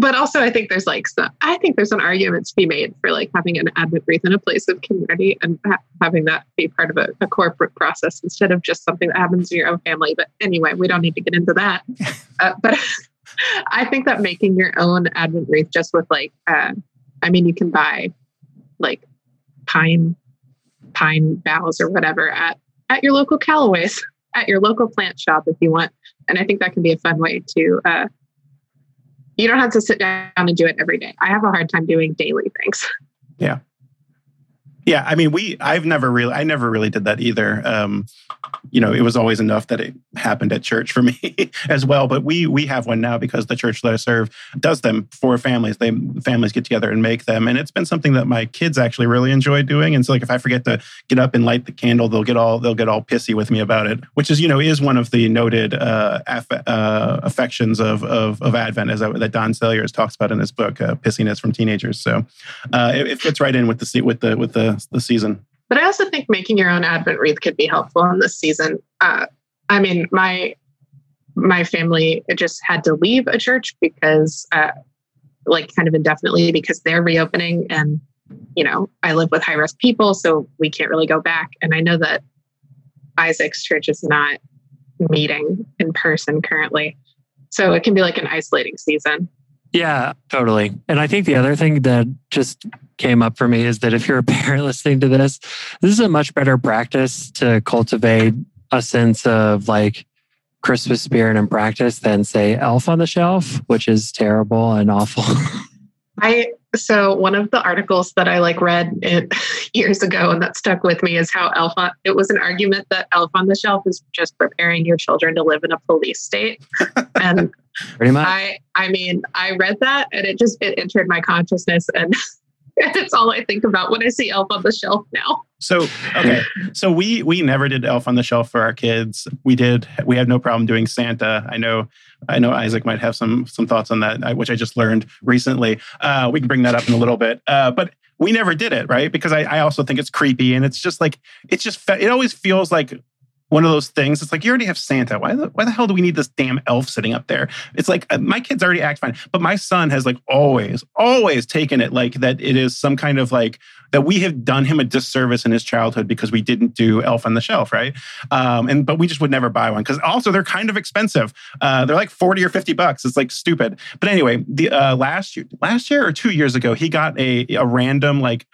but also I think there's like some, I think there's an argument to be made for like having an advent wreath in a place of community and ha- having that be part of a, a, corporate process instead of just something that happens in your own family. But anyway, we don't need to get into that. <laughs> Uh, but <laughs> I think that making your own advent wreath just with like, uh, I mean, you can buy like pine pine boughs or whatever at at your local Calloway's <laughs> at your local plant shop if you want. And I think that can be a fun way to uh, you don't have to sit down and do it every day. I have a hard time doing daily things. Yeah. Yeah, I mean, we I've never really I never really did that either. Um, you know, it was always enough that it happened at church for <laughs> me as well. But we we have one now because the church that I serve does them for families. They families get together and make them, and it's been something that my kids actually really enjoy doing. And so, like, if I forget to get up and light the candle, they'll get all they'll get all pissy with me about it. Which is you know is one of the noted uh, aff- uh, affections of, of of Advent, as I, that Don Saliers talks about in his book, uh, "Pissiness from Teenagers." So uh, it, it fits right in with the with the with the the season. But I also think making your own Advent wreath could be helpful in this season. Uh, I mean, my my family just had to leave a church because, uh, like, kind of indefinitely because they're reopening, and you know, I live with high risk people, so we can't really go back. And I know that Isaac's church is not meeting in person currently, so it can be like an isolating season. Yeah, totally. And I think the other thing that just came up for me is that if you're a <laughs> parent listening to this, this is a much better practice to cultivate a sense of like Christmas spirit and practice than say Elf on the Shelf, which is terrible and awful. <laughs> I so one of the articles that I like read it <laughs> years ago and that stuck with me is how Elf on, it was an argument that Elf on the Shelf is just preparing your children to live in a police state. <laughs> And pretty much I I mean, I read that and it just it entered my consciousness and <laughs> it's all I think about when I see Elf on the Shelf now. So okay, so we we never did Elf on the Shelf for our kids. We did. We had no problem doing Santa. I know. I know Isaac might have some some thoughts on that, which I just learned recently. Uh, we can bring that up in a little bit. Uh, but we never did it, right? Because I, I also think it's creepy, and it's just like it's just it always feels like one of those things. It's like you already have Santa. Why the, why the hell do we need this damn elf sitting up there? It's like uh, my kids already act fine, but my son has like always, always taken it like that. It is some kind of like that we have done him a disservice in his childhood because we didn't do Elf on the Shelf, right? Um, and but we just would never buy one because also they're kind of expensive. Uh, they're like forty or fifty bucks. It's like stupid. But anyway, the uh, last year, last year or two years ago, he got a a random like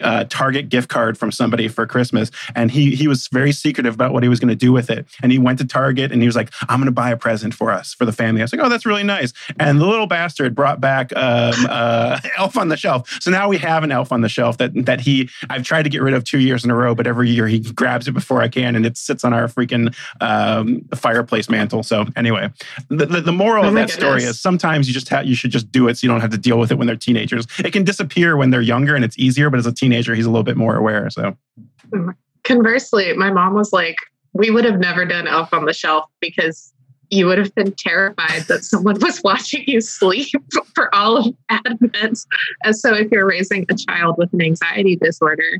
uh, Target gift card from somebody for Christmas, and he he was very secretive about what he was going to do with it. And he went to Target and he was like, "I'm going to buy a present for us for the family." I was like, "Oh, that's really nice." And the little bastard brought back um, uh, <laughs> Elf on the Shelf. So now we have an Elf on the Shelf that that he I've tried to get rid of two years in a row, but every year he grabs it before I can, and it sits on our freaking um, fireplace mantle. So anyway, the, the, the moral oh of that goodness. story is sometimes you just have you should just do it so you don't have to deal with it when they're teenagers. It can disappear when they're younger and it's easier, but as a teenager teenager, he's a little bit more aware. So, conversely, my mom was like, we would have never done Elf on the Shelf because you would have been terrified that someone was <laughs> watching you sleep <laughs> for all of Advent. And so, if you're raising a child with an anxiety disorder,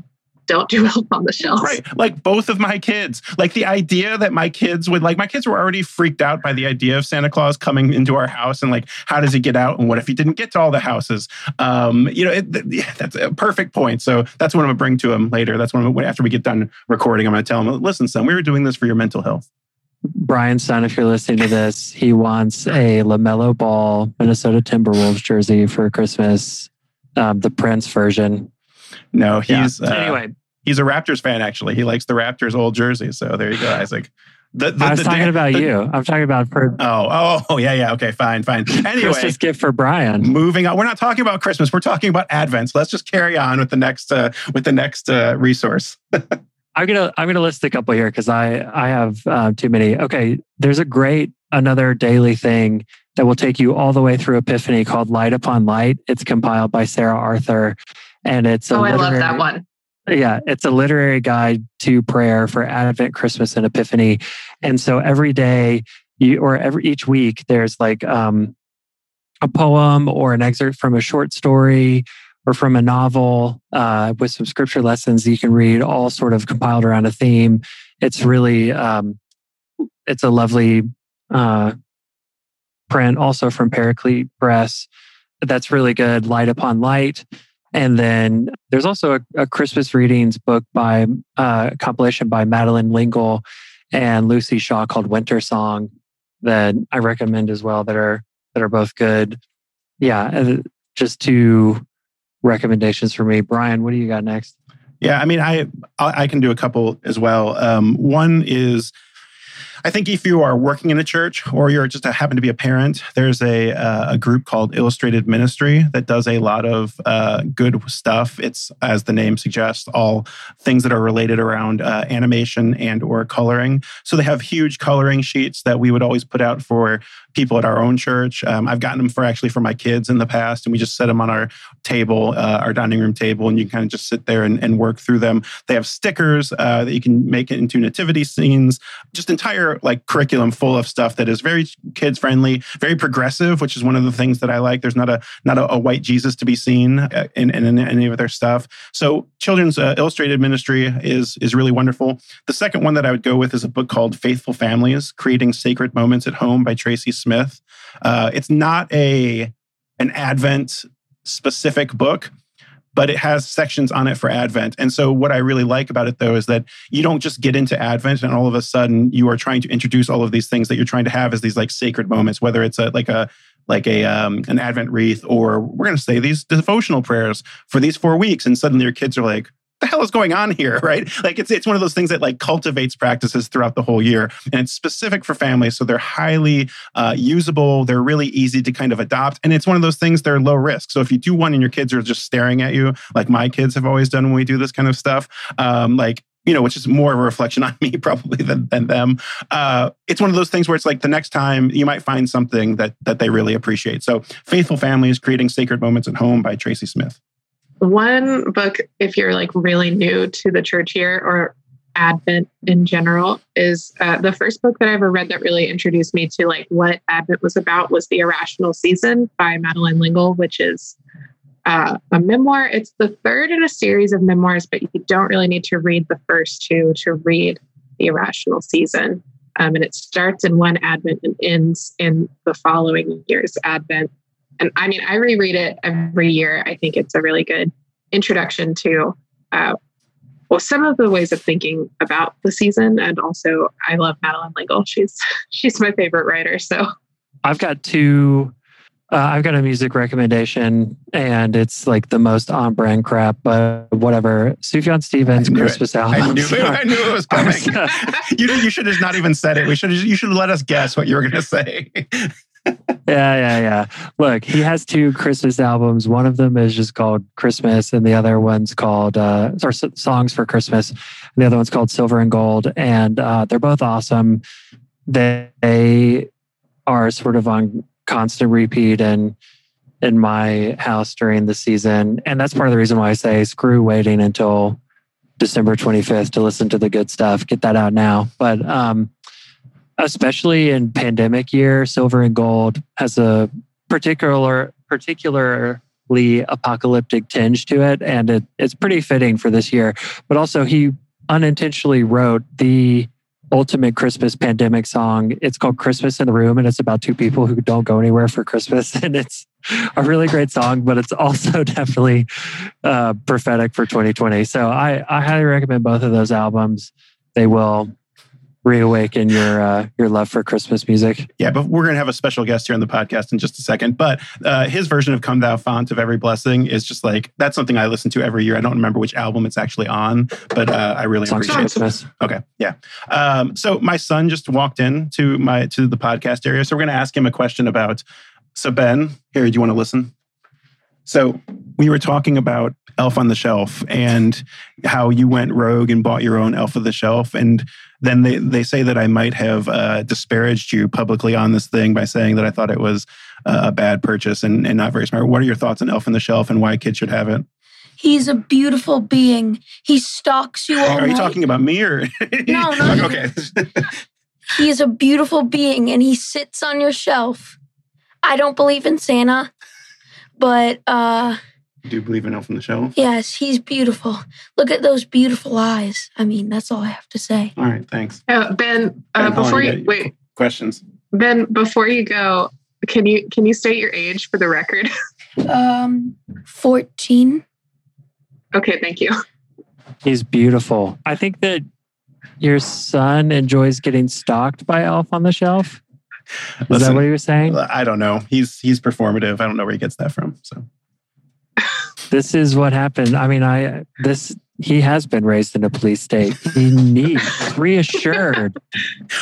don't do well on the shelves. Right. Like both of my kids. Like the idea that my kids would like my kids were already freaked out by the idea of Santa Claus coming into our house and like how does he get out and what if he didn't get to all the houses? Um, you know, it, yeah, that's a perfect point. So that's what I'm gonna bring to him later. That's when after we get done recording, I'm gonna tell him, listen, son, we were doing this for your mental health. Brian's son, if you're listening to this, he wants a LaMelo Ball Minnesota Timberwolves jersey for Christmas, um, the Prince version. No, he's yeah. uh, anyway. He's a Raptors fan, actually. He likes the Raptors' old jersey. So there you go, <sighs> Isaac. The, the, I was talking about the, you. I'm talking about for. Oh, oh, <laughs> yeah, yeah. Okay, fine, fine. <laughs> Anyway, Christmas gift for Brian. Moving on. We're not talking about Christmas. We're talking about Advent. So let's just carry on with the next uh, with the next uh, resource. <laughs> I'm gonna I'm gonna list a couple here because I I have uh, too many. Okay, there's a great another daily thing that will take you all the way through Epiphany called Light Upon Light. It's compiled by Sarah Arthur, and it's oh, I love that one. Yeah, it's a literary guide to prayer for Advent, Christmas, and Epiphany. And so every day, you or every each week, there's like um, a poem or an excerpt from a short story or from a novel uh, with some scripture lessons you can read, all sort of compiled around a theme. It's really, um, it's a lovely uh, print, also from Paraclete Press. That's really good. Light upon light. And then there's also a, a Christmas readings book by uh, compilation by Madeleine L'Engle and Luci Shaw called Winter Song that I recommend as well. That are that are both good. Yeah, just two recommendations for me. Brian, what do you got next? Yeah, I mean, I I can do a couple as well. Um, one is I think if you are working in a church or you're just a, happen to be a parent, there's a, uh, a group called Illustrated Ministry that does a lot of uh, good stuff. It's, as the name suggests, all things that are related around uh, animation and or coloring. So they have huge coloring sheets that we would always put out for people at our own church. Um, I've gotten them for actually for my kids in the past, and we just set them on our table, uh, our dining room table, and you can kind of just sit there and, and work through them. They have stickers uh, that you can make it into nativity scenes, just entire like curriculum full of stuff that is very kids friendly, very progressive, which is one of the things that I like. There's not a not a, a white Jesus to be seen uh, in, in, in, any of their stuff. So children's uh, illustrated ministry is is really wonderful. The second one that I would go with is a book called Faithful Families: Creating Sacred Moments at Home by Traci Smith. Uh, it's not a an Advent specific book, but it has sections on it for Advent. And so, what I really like about it, though, is that you don't just get into Advent and all of a sudden you are trying to introduce all of these things that you're trying to have as these like sacred moments, whether it's a like a like a um, an Advent wreath or we're going to say these devotional prayers for these four weeks, and suddenly your kids are like, the hell is going on here, <laughs> right? Like it's it's one of those things that like cultivates practices throughout the whole year, and it's specific for families, so they're highly uh, usable. They're really easy to kind of adopt, and it's one of those things they're low risk. So if you do one and your kids are just staring at you, like my kids have always done when we do this kind of stuff, um, like you know, which is more of a reflection <laughs> on me probably than, than them. Uh, it's one of those things where it's like the next time you might find something that that they really appreciate. So, Faithful Families Creating Sacred Moments at Home by Traci Smith. One book, if you're like really new to the church here or Advent in general, is uh, the first book that I ever read that really introduced me to like what Advent was about was The Irrational Season by Madeleine L'Engle, which is uh, a memoir. It's the third in a series of memoirs, but you don't really need to read the first two to read The Irrational Season. Um, and it starts in one Advent and ends in the following year's Advent and I mean, I reread it every year. I think it's a really good introduction to, uh, well, some of the ways of thinking about the season, and also I love Madeleine L'Engle. She's <laughs> she's my favorite writer. So I've got two. Uh, I've got a music recommendation, and it's like the most on brand crap, but whatever. Sufjan Stevens Christmas it. album. I knew, it. I knew it was <laughs> coming. <laughs> you, you should have not even said it. We should you should let us guess what you were going to say yeah, yeah, yeah. Look, he has two Christmas albums. One of them is just called Christmas, and the other one's called uh, or Songs for Christmas. The other one's called Silver and Gold, and uh, they're both awesome. They are sort of on constant repeat and in my house during the season, and that's part of the reason why I say screw waiting until December 25th to listen to the good stuff. Get that out now. But um, especially in pandemic year, silver and gold has a particular particular darkly apocalyptic tinge to it, and it, it's pretty fitting for this year. But also, he unintentionally wrote the ultimate Christmas pandemic song. It's called Christmas in the Room, and it's about two people who don't go anywhere for Christmas. <laughs> And it's a really great song, but it's also <laughs> definitely uh, prophetic for 2020. So I, I highly recommend both of those albums. They will reawaken your uh, your love for Christmas music. Yeah, but we're going to have a special guest here on the podcast in just a second. But uh, his version of "Come Thou Font of Every Blessing" is just like that's something I listen to every year. I don't remember which album it's actually on, but uh, I really Songs appreciate it. Christmas. Okay, yeah. Um, so my son just walked in to my to the podcast area, so we're going to ask him a question about. So Ben, here, do you want to listen? So we were talking about Elf on the Shelf and how you went rogue and bought your own Elf of the Shelf, and then they they say that I might have uh, disparaged you publicly on this thing by saying that I thought it was uh, a bad purchase and, and not very smart. What are your thoughts on Elf on the Shelf and why kids should have it? He's a beautiful being. He stalks you all Are you talking about me or No, no, no. okay? <laughs> He is a beautiful being and he sits on your shelf. I don't believe in Santa, but uh Do you believe in Elf on the Shelf? yes, he's beautiful. Look at those beautiful eyes. I mean, that's all I have to say. All right, thanks. Uh, ben, uh, Ben, hold before you you wait, Questions? Ben, before you go, can you can you state your age for the record? <laughs> Um 14. okay, thank you. He's beautiful. I think that your son enjoys getting stalked by Elf on the Shelf. Is Listen, that what he was saying? I don't know. He's he's performative. I don't know where he gets that from. So This is what happened. I mean, I this he has been raised in a police state. He needs he's reassured.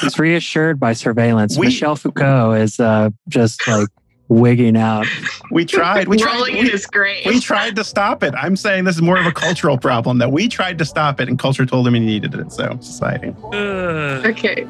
He's reassured by surveillance. We- Michel Foucault is uh, just like wigging out. we tried. We tried. Rolling in We, his grave. we tried to stop it. I'm saying this is more of a cultural problem that we tried to stop it, and culture told him he needed it. So society. okay.